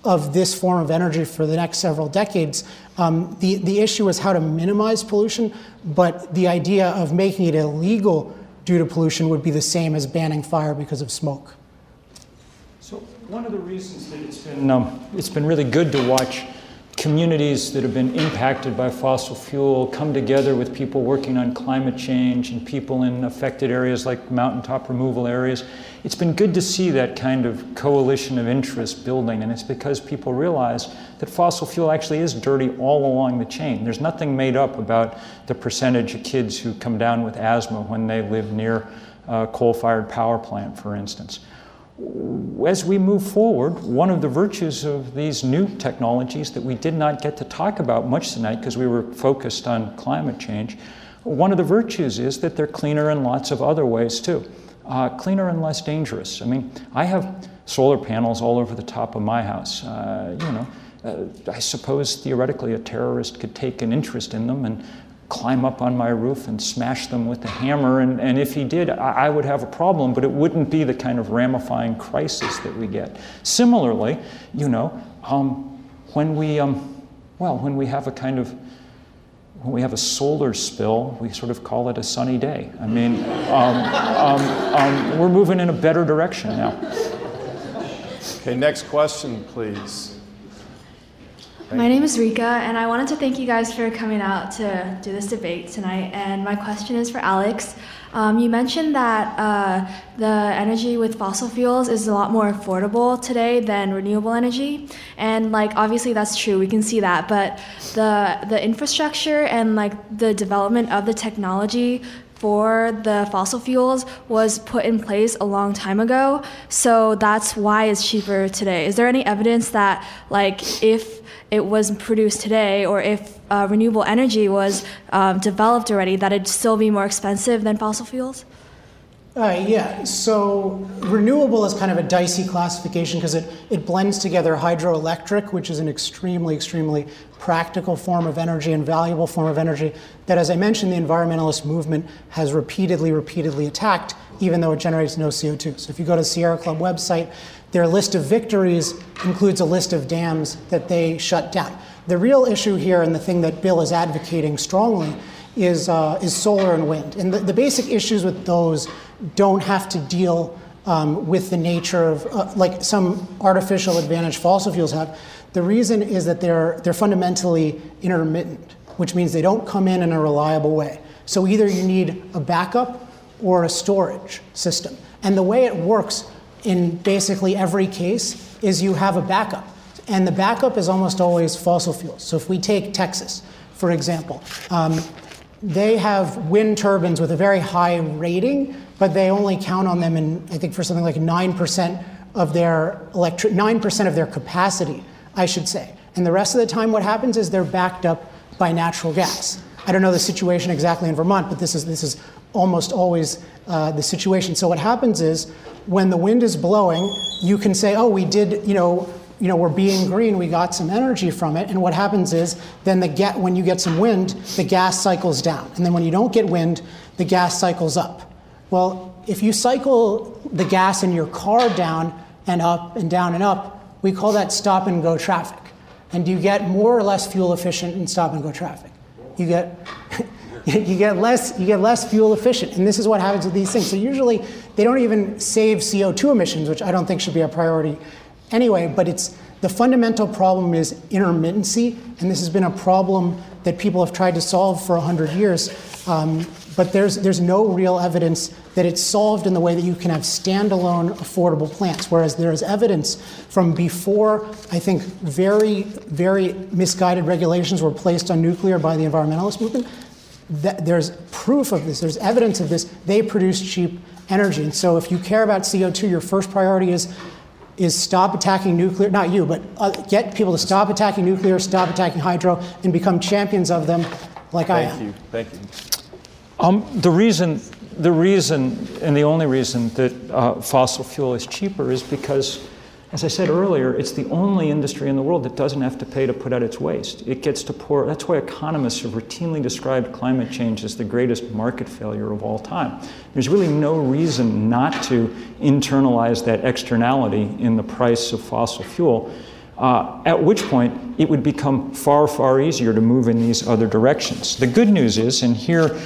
of this form of energy for the next several decades. Um, the, the issue is how to minimize pollution, but the idea of making it illegal due to pollution would be the same as banning fire because of smoke. So one of the reasons that it's been um, it's been really good to watch communities that have been impacted by fossil fuel come together with people working on climate change and people in affected areas like mountaintop removal areas. It's been good to see that kind of coalition of interest building, and it's because people realize that fossil fuel actually is dirty all along the chain. There's nothing made up about the percentage of kids who come down with asthma when they live near a coal fired power plant, for instance as we move forward, one of the virtues of these new technologies that we did not get to talk about much tonight because we were focused on climate change, one of the virtues is that they're cleaner in lots of other ways too. Uh, cleaner and less dangerous. I mean, I have solar panels all over the top of my house. Uh, you know, uh, I suppose theoretically a terrorist could take an interest in them and climb up on my roof and smash them with a hammer. And, and if he did, I, I, would have a problem, but it wouldn't be the kind of ramifying crisis that we get. Similarly, you know, um, when we, um, well, when we have a kind of when we have a solar spill, we sort of call it a sunny day. I mean, um, um, um we're moving in a better direction now. Okay, next question, please. My name is Rika, and I wanted to thank you guys for coming out to do this debate tonight. And my question is for Alex. Um, you mentioned that uh, the energy with fossil fuels is a lot more affordable today than renewable energy, and like obviously that's true. We can see that, but the the infrastructure and like the development of the technology for the fossil fuels was put in place a long time ago. So that's why it's cheaper today. Is there any evidence that like if it was produced today, or if uh, renewable energy was um, developed already, that it'd still be more expensive than fossil fuels? Uh, yeah, so renewable is kind of a dicey classification because it, it blends together hydroelectric, which is an extremely, extremely practical form of energy and valuable form of energy that, as I mentioned, the environmentalist movement has repeatedly, repeatedly attacked, even though it generates no CO2. So if you go to Sierra Club website, their list of victories includes a list of dams that they shut down. The real issue here, and the thing that Bill is advocating strongly, is, uh, is solar and wind. And the, the, basic issues with those don't have to deal um, with the nature of, uh, like some artificial advantage fossil fuels have. The reason is that they're, they're fundamentally intermittent, which means they don't come in in a reliable way. So either you need a backup or a storage system. And the way it works in basically every case is you have a backup. And the backup is almost always fossil fuels. So if we take Texas, for example, um, they have wind turbines with a very high rating, but they only count on them in, I think, for something like 9% of their electric, 9% of their capacity, I should say. And the rest of the time, what happens is they're backed up by natural gas. I don't know the situation exactly in Vermont, but this is, this is almost always uh, the situation. So what happens is when the wind is blowing, you can say, oh, we did, you know, you know, we're being green, we got some energy from it. And what happens is then the get, when you get some wind, the gas cycles down. And then when you don't get wind, the gas cycles up. Well, if you cycle the gas in your car down and up and down and up, we call that stop and go traffic. And you get more or less fuel efficient in stop and go traffic? You get you get less you get less fuel efficient and this is what happens with these things so usually they don't even save co2 emissions which i don't think should be a priority anyway but it's the fundamental problem is intermittency and this has been a problem that people have tried to solve for 100 years um, but there's, there's no real evidence that it's solved in the way that you can have standalone affordable plants. Whereas there is evidence from before, I think, very, very misguided regulations were placed on nuclear by the environmentalist movement that there's proof of this, there's evidence of this, they produce cheap energy. And so if you care about CO2, your first priority is is stop attacking nuclear, not you, but uh, get people to stop attacking nuclear, stop attacking hydro, and become champions of them like Thank I am. Thank you. Thank you. Um, the reason, the reason, and the only reason that uh, fossil fuel is cheaper is because as I said earlier, it's the only industry in the world that doesn't have to pay to put out its waste. It gets to pour, that's why economists have routinely described climate change as the greatest market failure of all time. There's really no reason not to internalize that externality in the price of fossil fuel. Uh, at which point it would become far, far easier to move in these other directions. The good news is, and here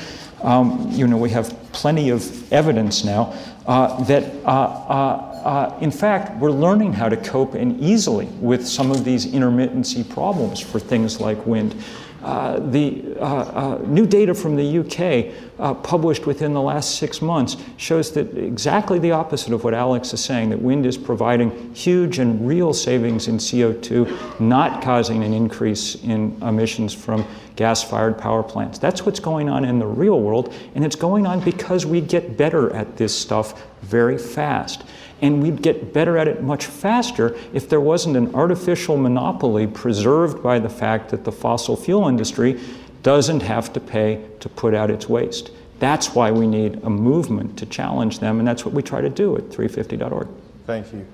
Um, you know, we have plenty of evidence now uh, that, uh, uh, uh, in fact, we're learning how to cope and easily with some of these intermittency problems for things like wind. Uh, the uh, uh, new data from the UK uh, published within the last six months shows that exactly the opposite of what Alex is saying, that wind is providing huge and real savings in CO2, not causing an increase in emissions from gas fired power plants. That's what's going on in the real world, and it's going on because we get better at this stuff very fast and we'd get better at it much faster if there wasn't an artificial monopoly preserved by the fact that the fossil fuel industry doesn't have to pay to put out its waste. That's why we need a movement to challenge them, and that's what we try to do at 350.org. Thank you.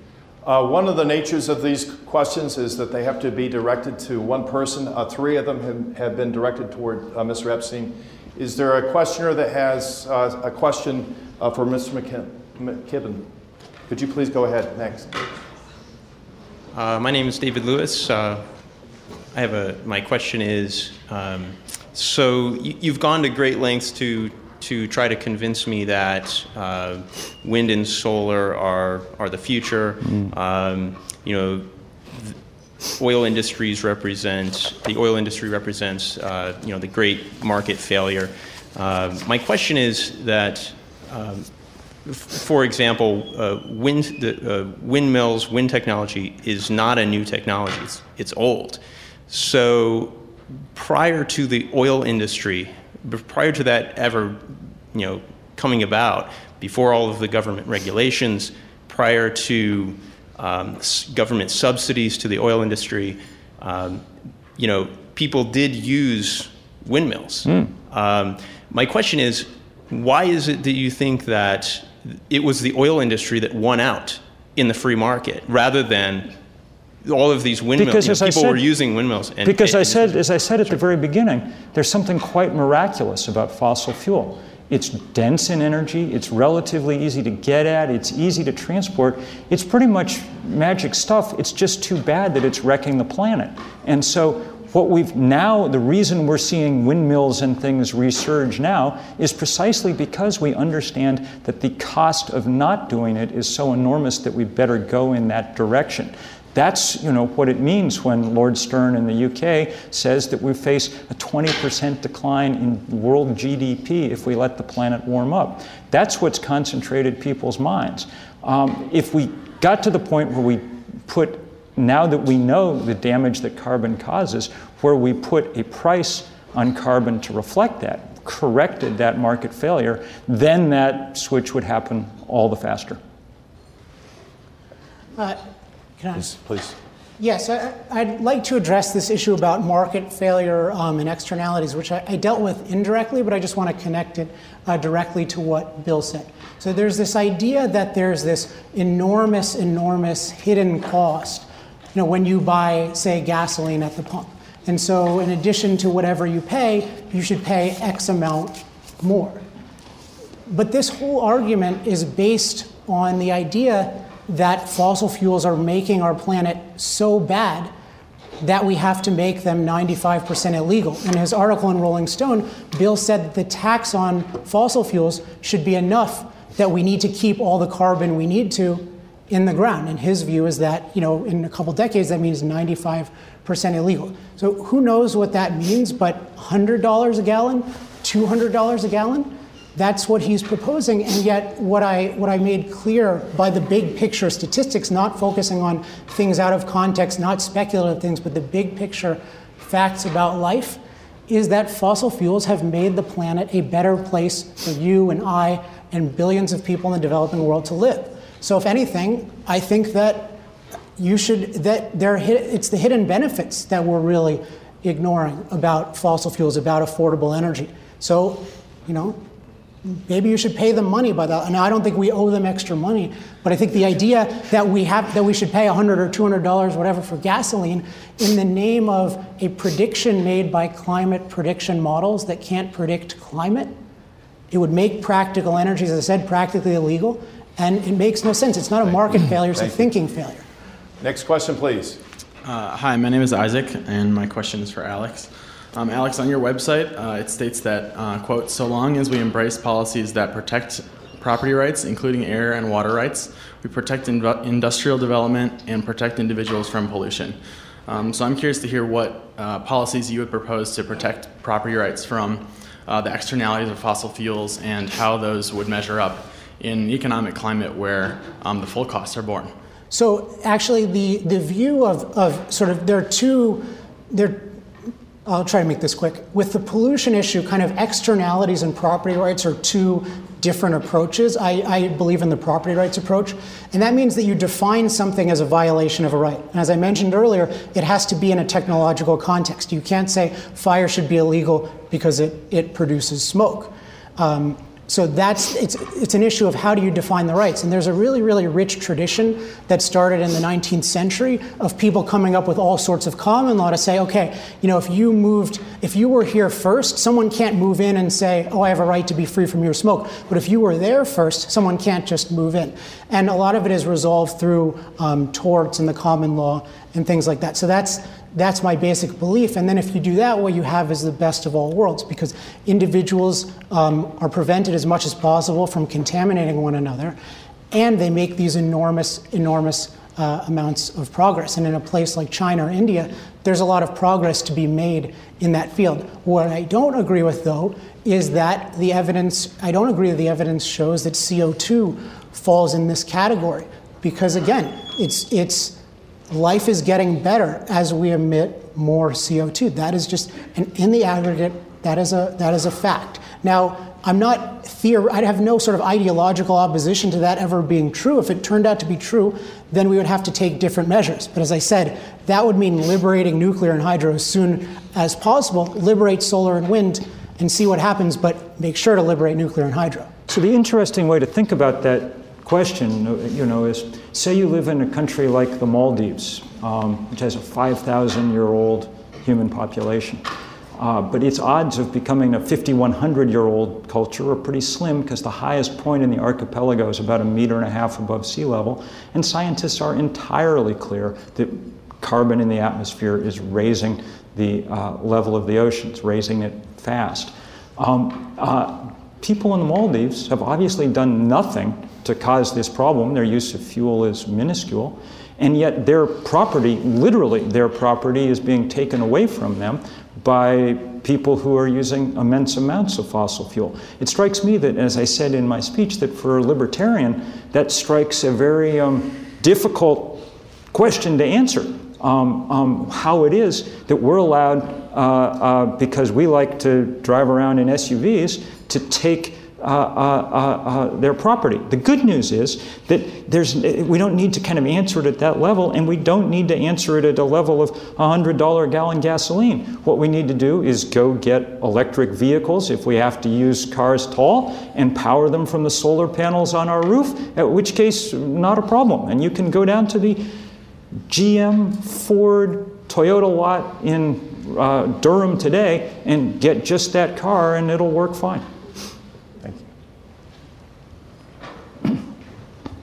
Uh, one of the natures of these questions is that they have to be directed to one person. Uh, three of them have, have been directed toward uh, Mr. Epstein. Is there a questioner that has uh, a question uh, for Mr. McKibben? Could you please go ahead next? Uh, my name is David Lewis. Uh, I have a. My question is, um, so you, have gone to great lengths to to try to convince me that uh, wind and solar are are the future. Mm. Um, you know, oil industries represent the oil industry represents uh, you know the great market failure. Uh, my question is that. Um, for example, uh, wind, the, uh, windmills, wind technology is not a new technology, it's, it's old. So prior to the oil industry, prior to that ever you know, coming about, before all of the government regulations, prior to um, government subsidies to the oil industry, um, you know, people did use windmills. Mm. Um, my question is, why is it that you think that it was the oil industry that won out in the free market rather than all of these windmills. Because as people said, were using windmills. And, because and, I said, as I said at the very beginning, there's something quite miraculous about fossil fuel. It's dense in energy, it's relatively easy to get at, it's easy to transport. It's pretty much magic stuff. It's just too bad that it's wrecking the planet. And so what we've now, the reason we're seeing windmills and things resurge now is precisely because we understand that the cost of not doing it is so enormous that we better go in that direction. That's you know, what it means when Lord Stern in the UK says that we face a 20% decline in world GDP if we let the planet warm up. That's what's concentrated people's minds. Um, if we got to the point where we put now that we know the damage that carbon causes, where we put a price on carbon to reflect that, corrected that market failure, then that switch would happen all the faster. Uh, can I? Please, please. Yes, I, would like to address this issue about market failure um, and externalities, which I, I, dealt with indirectly, but I just want to connect it uh, directly to what Bill said. So there's this idea that there's this enormous, enormous hidden cost you know, when you buy, say, gasoline at the pump. And so, in addition to whatever you pay, you should pay X amount more. But this whole argument is based on the idea that fossil fuels are making our planet so bad that we have to make them 95% illegal. In his article in Rolling Stone, Bill said that the tax on fossil fuels should be enough that we need to keep all the carbon we need to in the ground. And his view is that, you know, in a couple decades, that means 95% illegal. So who knows what that means, but $100 a gallon, $200 a gallon, that's what he's proposing. And yet, what I, what I made clear by the big picture statistics, not focusing on things out of context, not speculative things, but the big picture facts about life, is that fossil fuels have made the planet a better place for you and I and billions of people in the developing world to live. So if anything, I think that you should that there it's the hidden benefits that we're really ignoring about fossil fuels, about affordable energy. So, you know, maybe you should pay them money by that. And I don't think we owe them extra money, but I think the idea that we have that we should pay 100 or 200 dollars, whatever, for gasoline in the name of a prediction made by climate prediction models that can't predict climate, it would make practical energy, as I said, practically illegal. And it makes no sense. It's not a market failure, it's a thinking failure. Next question, please. Uh, hi, my name is Isaac, and my question is for Alex. Um, Alex, on your website, uh, it states that, uh, quote, so long as we embrace policies that protect property rights, including air and water rights, we protect inv- industrial development and protect individuals from pollution. Um, so I'm curious to hear what uh, policies you would propose to protect property rights from uh, the externalities of fossil fuels and how those would measure up in an economic climate where um, the full costs are borne. So actually, the, the view of, of sort of there are two there. I'll try to make this quick. With the pollution issue, kind of externalities and property rights are two different approaches. I, I, believe in the property rights approach, and that means that you define something as a violation of a right. And as I mentioned earlier, it has to be in a technological context. You can't say fire should be illegal because it, it produces smoke. Um, so that's it's it's an issue of how do you define the rights? And there's a really really rich tradition that started in the 19th century of people coming up with all sorts of common law to say okay you know if you moved if you were here first someone can't move in and say oh i have a right to be free from your smoke. But if you were there first someone can't just move in. And a lot of it is resolved through um, torts and the common law and things like that. So that's that's my basic belief. And then if you do that, what you have is the best of all worlds because individuals um, are prevented as much as possible from contaminating one another, and they make these enormous, enormous uh, amounts of progress. And in a place like China or India, there's a lot of progress to be made in that field. What I don't agree with, though, is that the evidence, I don't agree that the evidence shows that CO2 falls in this category. Because again, it's, it's, life is getting better as we emit more CO2. That is just, and in the aggregate, that is a, that is a fact. Now, I'm not theor- I have no sort of ideological opposition to that ever being true. If it turned out to be true, then we would have to take different measures. But as I said, that would mean liberating nuclear and hydro as soon as possible, liberate solar and wind, and see what happens, but make sure to liberate nuclear and hydro. So the interesting way to think about that question, you know, is say you live in a country like the Maldives, um, which has a 5,000 year old human population. Uh, but its odds of becoming a 5,100 year old culture are pretty slim because the highest point in the archipelago is about a meter and a half above sea level. And scientists are entirely clear that carbon in the atmosphere is raising the uh, level of the oceans, raising it fast. Um, uh, people in the Maldives have obviously done nothing to cause this problem. Their use of fuel is minuscule. And yet, their property, literally, their property is being taken away from them by people who are using immense amounts of fossil fuel. It strikes me that, as I said in my speech, that for a libertarian, that strikes a very um, difficult question to answer. Um, um, how it is that we're allowed, uh, uh, because we like to drive around in SUVs, to take uh, uh, uh, their property. The good news is that there's, we don't need to kind of answer it at that level, and we don't need to answer it at a level of $100 a gallon gasoline. What we need to do is go get electric vehicles if we have to use cars tall and power them from the solar panels on our roof, at which case, not a problem. And you can go down to the GM, Ford, Toyota lot in uh, Durham today and get just that car, and it'll work fine.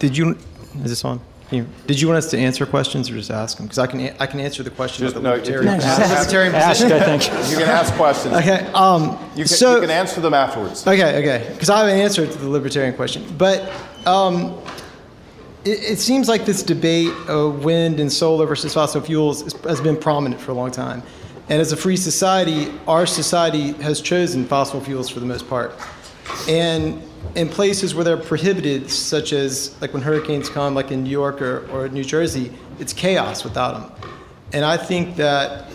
Did you, is this on? You, did you want us to answer questions or just ask them? Because I can, I can answer the question just, of the no, libertarian, no, libertarian ask, position. I think. You can ask questions. Okay. Um, you, can, so, you can answer them afterwards. Okay, okay. Because I have an answer to the libertarian question. But um, it, it, seems like this debate of wind and solar versus fossil fuels is, has been prominent for a long time. And as a free society, our society has chosen fossil fuels for the most part. And in places where they're prohibited, such as like when hurricanes come, like in New York or, or New Jersey, it's chaos without them. And I think that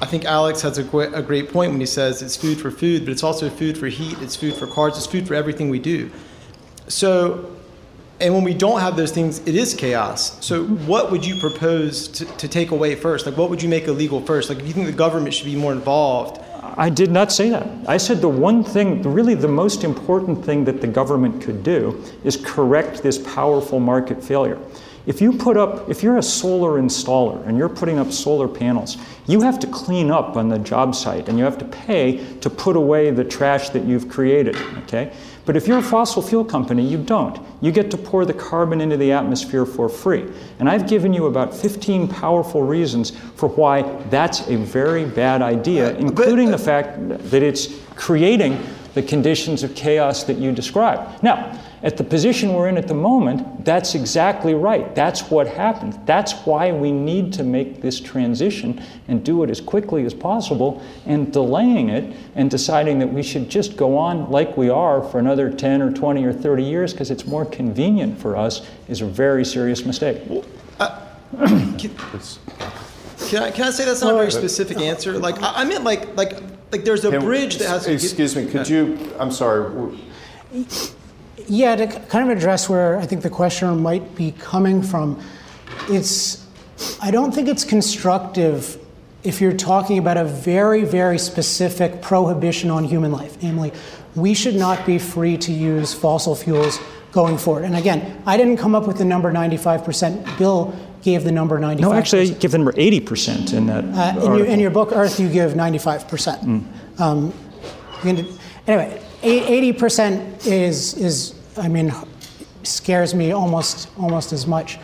I think Alex has a, a great point when he says it's food for food, but it's also food for heat, it's food for cars, it's food for everything we do. So, and when we don't have those things, it is chaos. So, what would you propose to, to take away first? Like, what would you make illegal first? Like, if you think the government should be more involved, I did not say that. I said the one thing, really the most important thing that the government could do is correct this powerful market failure. If you put up, if you're a solar installer and you're putting up solar panels, you have to clean up on the job site and you have to pay to put away the trash that you've created, okay? But if you're a fossil fuel company, you don't. You get to pour the carbon into the atmosphere for free. And I've given you about 15 powerful reasons for why that's a very bad idea, including the uh, fact that it's creating the conditions of chaos that you described. Now, at the position we're in at the moment, that's exactly right. That's what happened. That's why we need to make this transition and do it as quickly as possible. And delaying it and deciding that we should just go on like we are for another 10 or 20 or 30 years because it's more convenient for us is a very serious mistake. Uh, can, can, I, can I say that's not a very specific answer? Like I, I meant like like like there's a Can- bridge that has to Excuse me, could you, I'm sorry, Yeah, to kind of address where I think the questioner might be coming from, it's, I don't think it's constructive if you're talking about a very, very specific prohibition on human life. Namely, we should not be free to use fossil fuels going forward. And again, I didn't come up with the number 95%. Bill gave the number 95%. No, actually, I give the number 80% in that. Uh, in, your, in your book, Eaarth, you give 95%. Um, you can- anyway, 80% is, is, I mean, scares me almost, almost as much.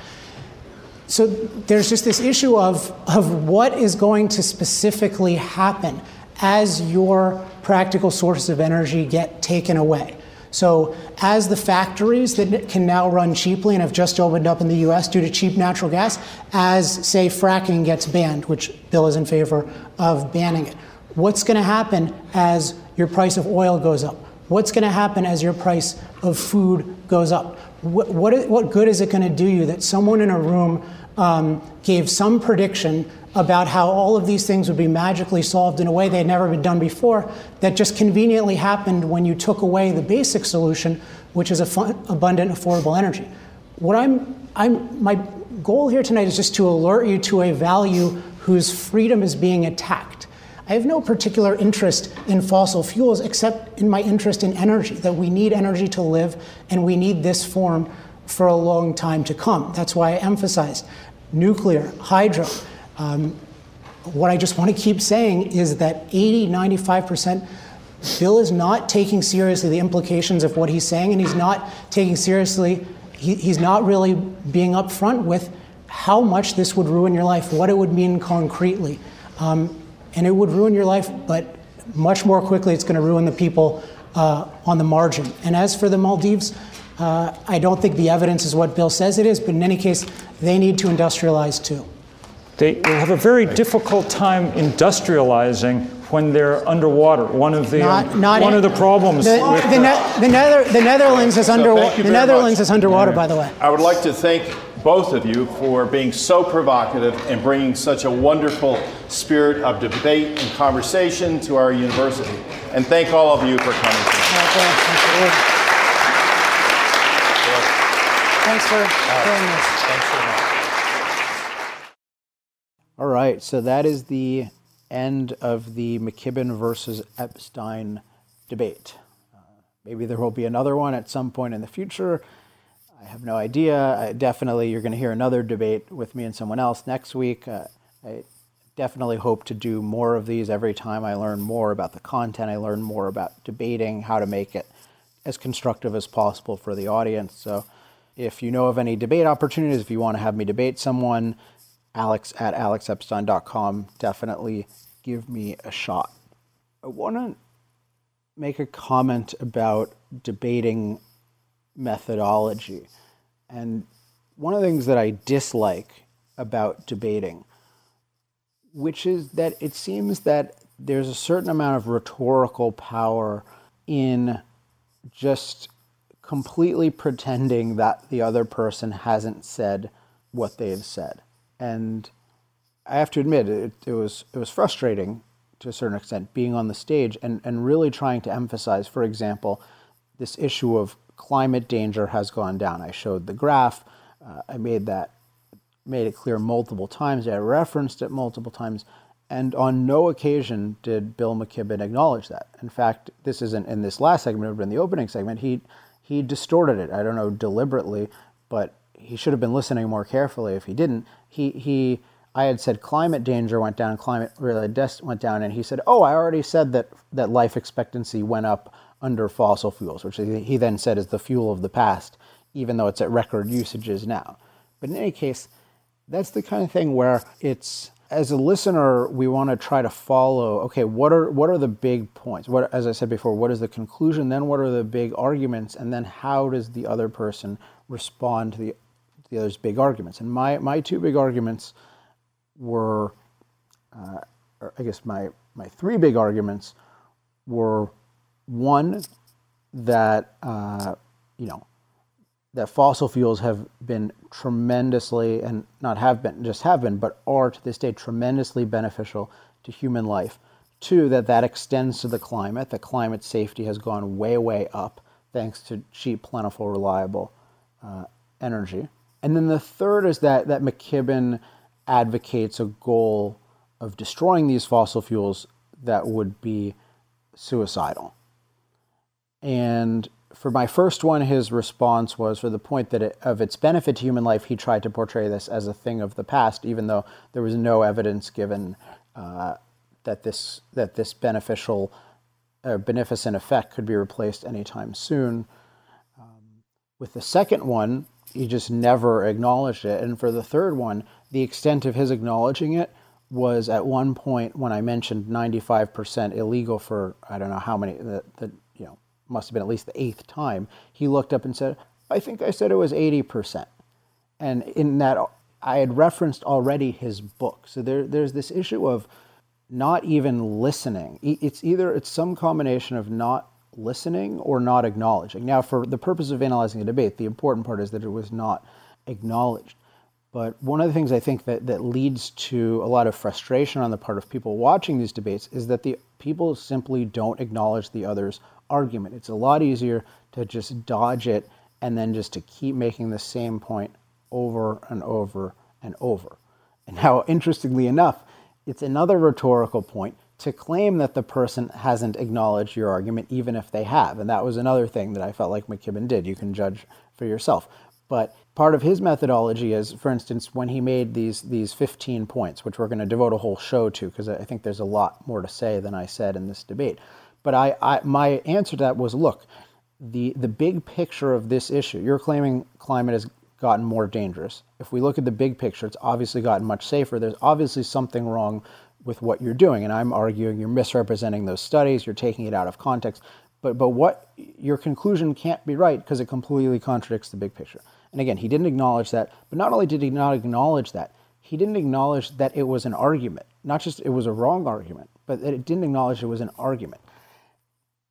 So there's just this issue of, of what is going to specifically happen as your practical sources of energy get taken away. So, as the factories that can now run cheaply and have just opened up in the US due to cheap natural gas, as, say, fracking gets banned, which Bill is in favor of banning it, what's going to happen as your price of oil goes up? What's going to happen as your price of food goes up? What, what, what good is it going to do you that someone in a room um, gave some prediction about how all of these things would be magically solved in a way they had never been done before that just conveniently happened when you took away the basic solution, which is fun, abundant, affordable energy. What I'm, I'm, my goal here tonight is just to alert you to a value whose freedom is being attacked. I have no particular interest in fossil fuels except in my interest in energy, that we need energy to live and we need this form for a long time to come. That's why I emphasized nuclear, hydro. Um, what I just want to keep saying is that 80, 95%, Bill is not taking seriously the implications of what he's saying, and he's not taking seriously, he, he's not really being upfront with how much this would ruin your life, what it would mean concretely. Um, and it would ruin your life, but much more quickly, it's going to ruin the people uh, on the margin. And as for the Maldives, uh, I don't think the evidence is what Bill says it is, but in any case, they need to industrialize too. They will have a very difficult time industrializing when they're underwater. One of the Not- not one in- of the problems The, with the, Ne- the, Nether, the Netherlands is So underwater. thank The Netherlands much. is underwater, by the way. I would like to thank both of you for being so provocative and bringing such a wonderful spirit of debate and conversation to our university. And thank all of you for coming. Thanks for doing this. All right, so that is the end of the McKibben versus Epstein debate. Uh, maybe there will be another one at some point in the future. I have no idea. I, definitely, you're going to hear another debate with me and someone else next week. Uh, I definitely hope to do more of these every time I learn more about the content. I learn more about debating, how to make it as constructive as possible for the audience. So, if you know of any debate opportunities, if you want to have me debate someone, alex at alexepstein.com, definitely give me a shot. I want to make a comment about debating methodology. And one of the things that I dislike about debating, which is that it seems that there's a certain amount of rhetorical power in just completely pretending that the other person hasn't said what they've said. And I have to admit, it, it was it was frustrating to a certain extent being on the stage and, and really trying to emphasize, for example, this issue of climate danger has gone down. I showed the graph. Uh, I made that made it clear multiple times. I referenced it multiple times. And on no occasion did Bill McKibben acknowledge that. In fact, this isn't in this last segment, but in the opening segment, he he distorted it. I don't know deliberately, but he should have been listening more carefully if he didn't. He he I had said climate danger went down, climate really went down, and he said, "Oh, I already said that that life expectancy went up under fossil fuels, which he then said is the fuel of the past, even though it's at record usages now. But in any case, that's the kind of thing where it's as a listener, we want to try to follow. Okay, what are what are the big points? What, as I said before, what is the conclusion? Then what are the big arguments? And then how does the other person respond to the the other's big arguments? And my my two big arguments were, uh, I guess my my three big arguments were one that uh, you know that fossil fuels have been tremendously, and not have been, just have been, but are to this day tremendously beneficial to human life. Two, that that extends to the climate. That climate safety has gone way, way up thanks to cheap, plentiful, reliable uh, energy. And then the third is that, that McKibben advocates a goal of destroying these fossil fuels that would be suicidal. And for my first one, his response was for the point that it, of its benefit to human life, he tried to portray this as a thing of the past, even though there was no evidence given uh, that this that this beneficial or beneficent effect could be replaced anytime soon. Um, with the second one, he just never acknowledged it, and for the third one, the extent of his acknowledging it was at one point when I mentioned 95% illegal for I don't know how many the, the must have been at least the eighth time, he looked up and said, I think I said it was 80%. And in that, I had referenced already his book. So there, there's this issue of not even listening. It's either it's some combination of not listening or not acknowledging. Now, for the purpose of analyzing a debate, the important part is that it was not acknowledged. But one of the things I think that, that leads to a lot of frustration on the part of people watching these debates is that the people simply don't acknowledge the other's argument. It's a lot easier to just dodge it and then just to keep making the same point over and over and over. And now, interestingly enough, it's another rhetorical point to claim that the person hasn't acknowledged your argument, even if they have. And that was another thing that I felt like McKibben did. You can judge for yourself. But part of his methodology is, for instance, when he made these these 15 points, which we're going to devote a whole show to, because I think there's a lot more to say than I said in this debate. But I, I, my answer to that was look, the, the big picture of this issue, you're claiming climate has gotten more dangerous. If we look at the big picture, it's obviously gotten much safer. There's obviously something wrong with what you're doing. And I'm arguing you're misrepresenting those studies, you're taking it out of context. But, but what your conclusion can't be right because it completely contradicts the big picture. And again, he didn't acknowledge that. But not only did he not acknowledge that, he didn't acknowledge that it was an argument. Not just it was a wrong argument, but that it didn't acknowledge it was an argument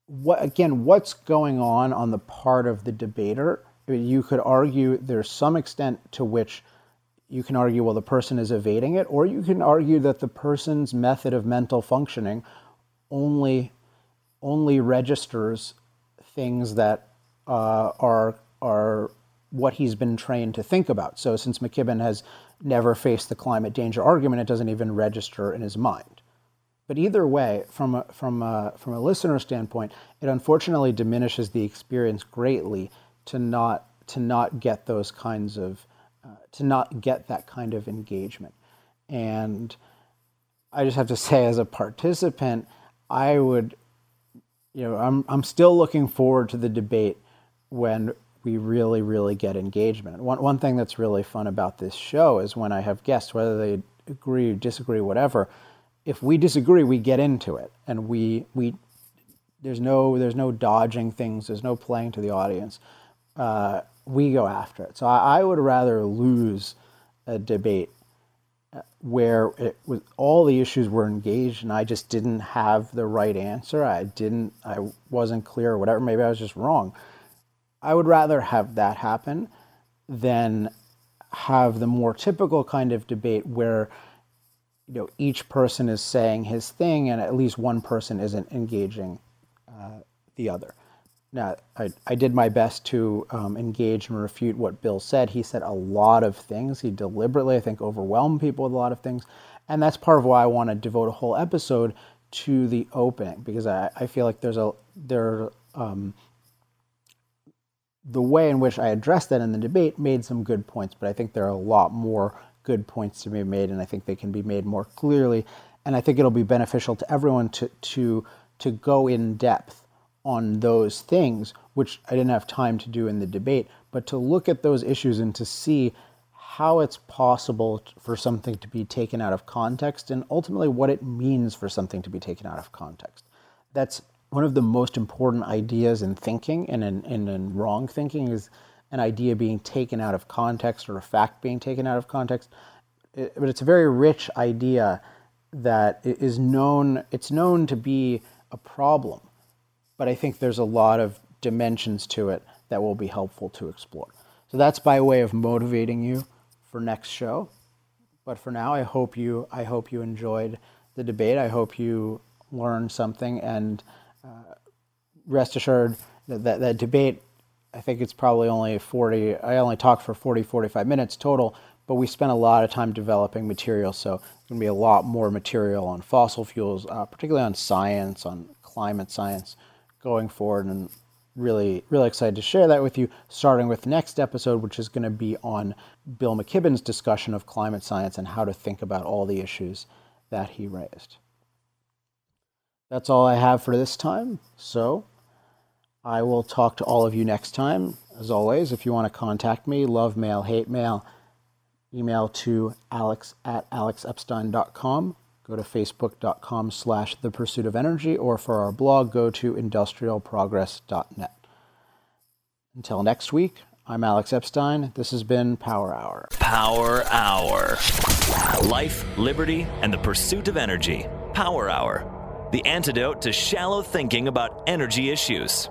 what again what's going on on the part of the debater? You could argue there's some extent to which you can argue well the person is evading it or you can argue that the person's method of mental functioning only only registers things that uh, are are what he's been trained to think about. So since mckibben has never faced the climate danger argument it doesn't even register in his mind but either way, from a, from a, from a listener standpoint, it unfortunately diminishes the experience greatly to not to not get those kinds of uh, to not get that kind of engagement. And I just have to say, as a participant, I would, you know, I'm I'm still looking forward to the debate when we really really get engagement. One one thing that's really fun about this show is when I have guests, whether they agree, or disagree, whatever if we disagree, we get into it, and we we there's no there's no dodging things. There's no playing to the audience. Uh, we go after it. So I, I, would rather lose a debate uh, where it was all the issues were engaged and I just didn't have the right answer. I didn't. I wasn't clear or whatever. Maybe I was just wrong. I would rather have that happen than have the more typical kind of debate where you know each person is saying his thing and at least one person isn't engaging uh, the other. Now I, I did my best to um, engage and refute what bill said. He said a lot of things. He deliberately i think overwhelmed people with a lot of things. And that's part of why i want to devote a whole episode to the opening because i, I feel like there's a there um, the way in which i addressed that in the debate made some good points but i think there are a lot more good points to be made, and I think they can be made more clearly. And I think it'll be beneficial to everyone to to to go in depth on those things, which I didn't have time to do in the debate, but to look at those issues and to see how it's possible for something to be taken out of context and ultimately what it means for something to be taken out of context. That's one of the most important ideas in thinking and in, in, in wrong thinking is an idea being taken out of context or a fact being taken out of context. It, but it's a very rich idea that is known, it's known to be a problem. But I think there's a lot of dimensions to it that will be helpful to explore. So that's by way of motivating you for next show. But for now, I hope you I hope you enjoyed the debate. I hope you learned something and uh, rest assured that, that that debate I think it's probably only 40 I only talked for 40 45 minutes total, but we spent a lot of time developing material so there's going to be a lot more material on fossil fuels, uh, particularly on science, on climate science going forward and really, really excited to share that with you, starting with next episode, which is going to be on Bill McKibben's discussion of climate science and how to think about all the issues that he raised. That's all I have for this time. So I will talk to all of you next time. As always, if you want to contact me, love mail, hate mail, email to alex at alexepstein.com go to facebook.com slash the pursuit of energy, or for our blog, go to industrialprogress.net. Until next week, I'm Alex Epstein. This has been Power Hour. Power Hour. Life, liberty, and the pursuit of energy. Power Hour. The antidote to shallow thinking about energy issues.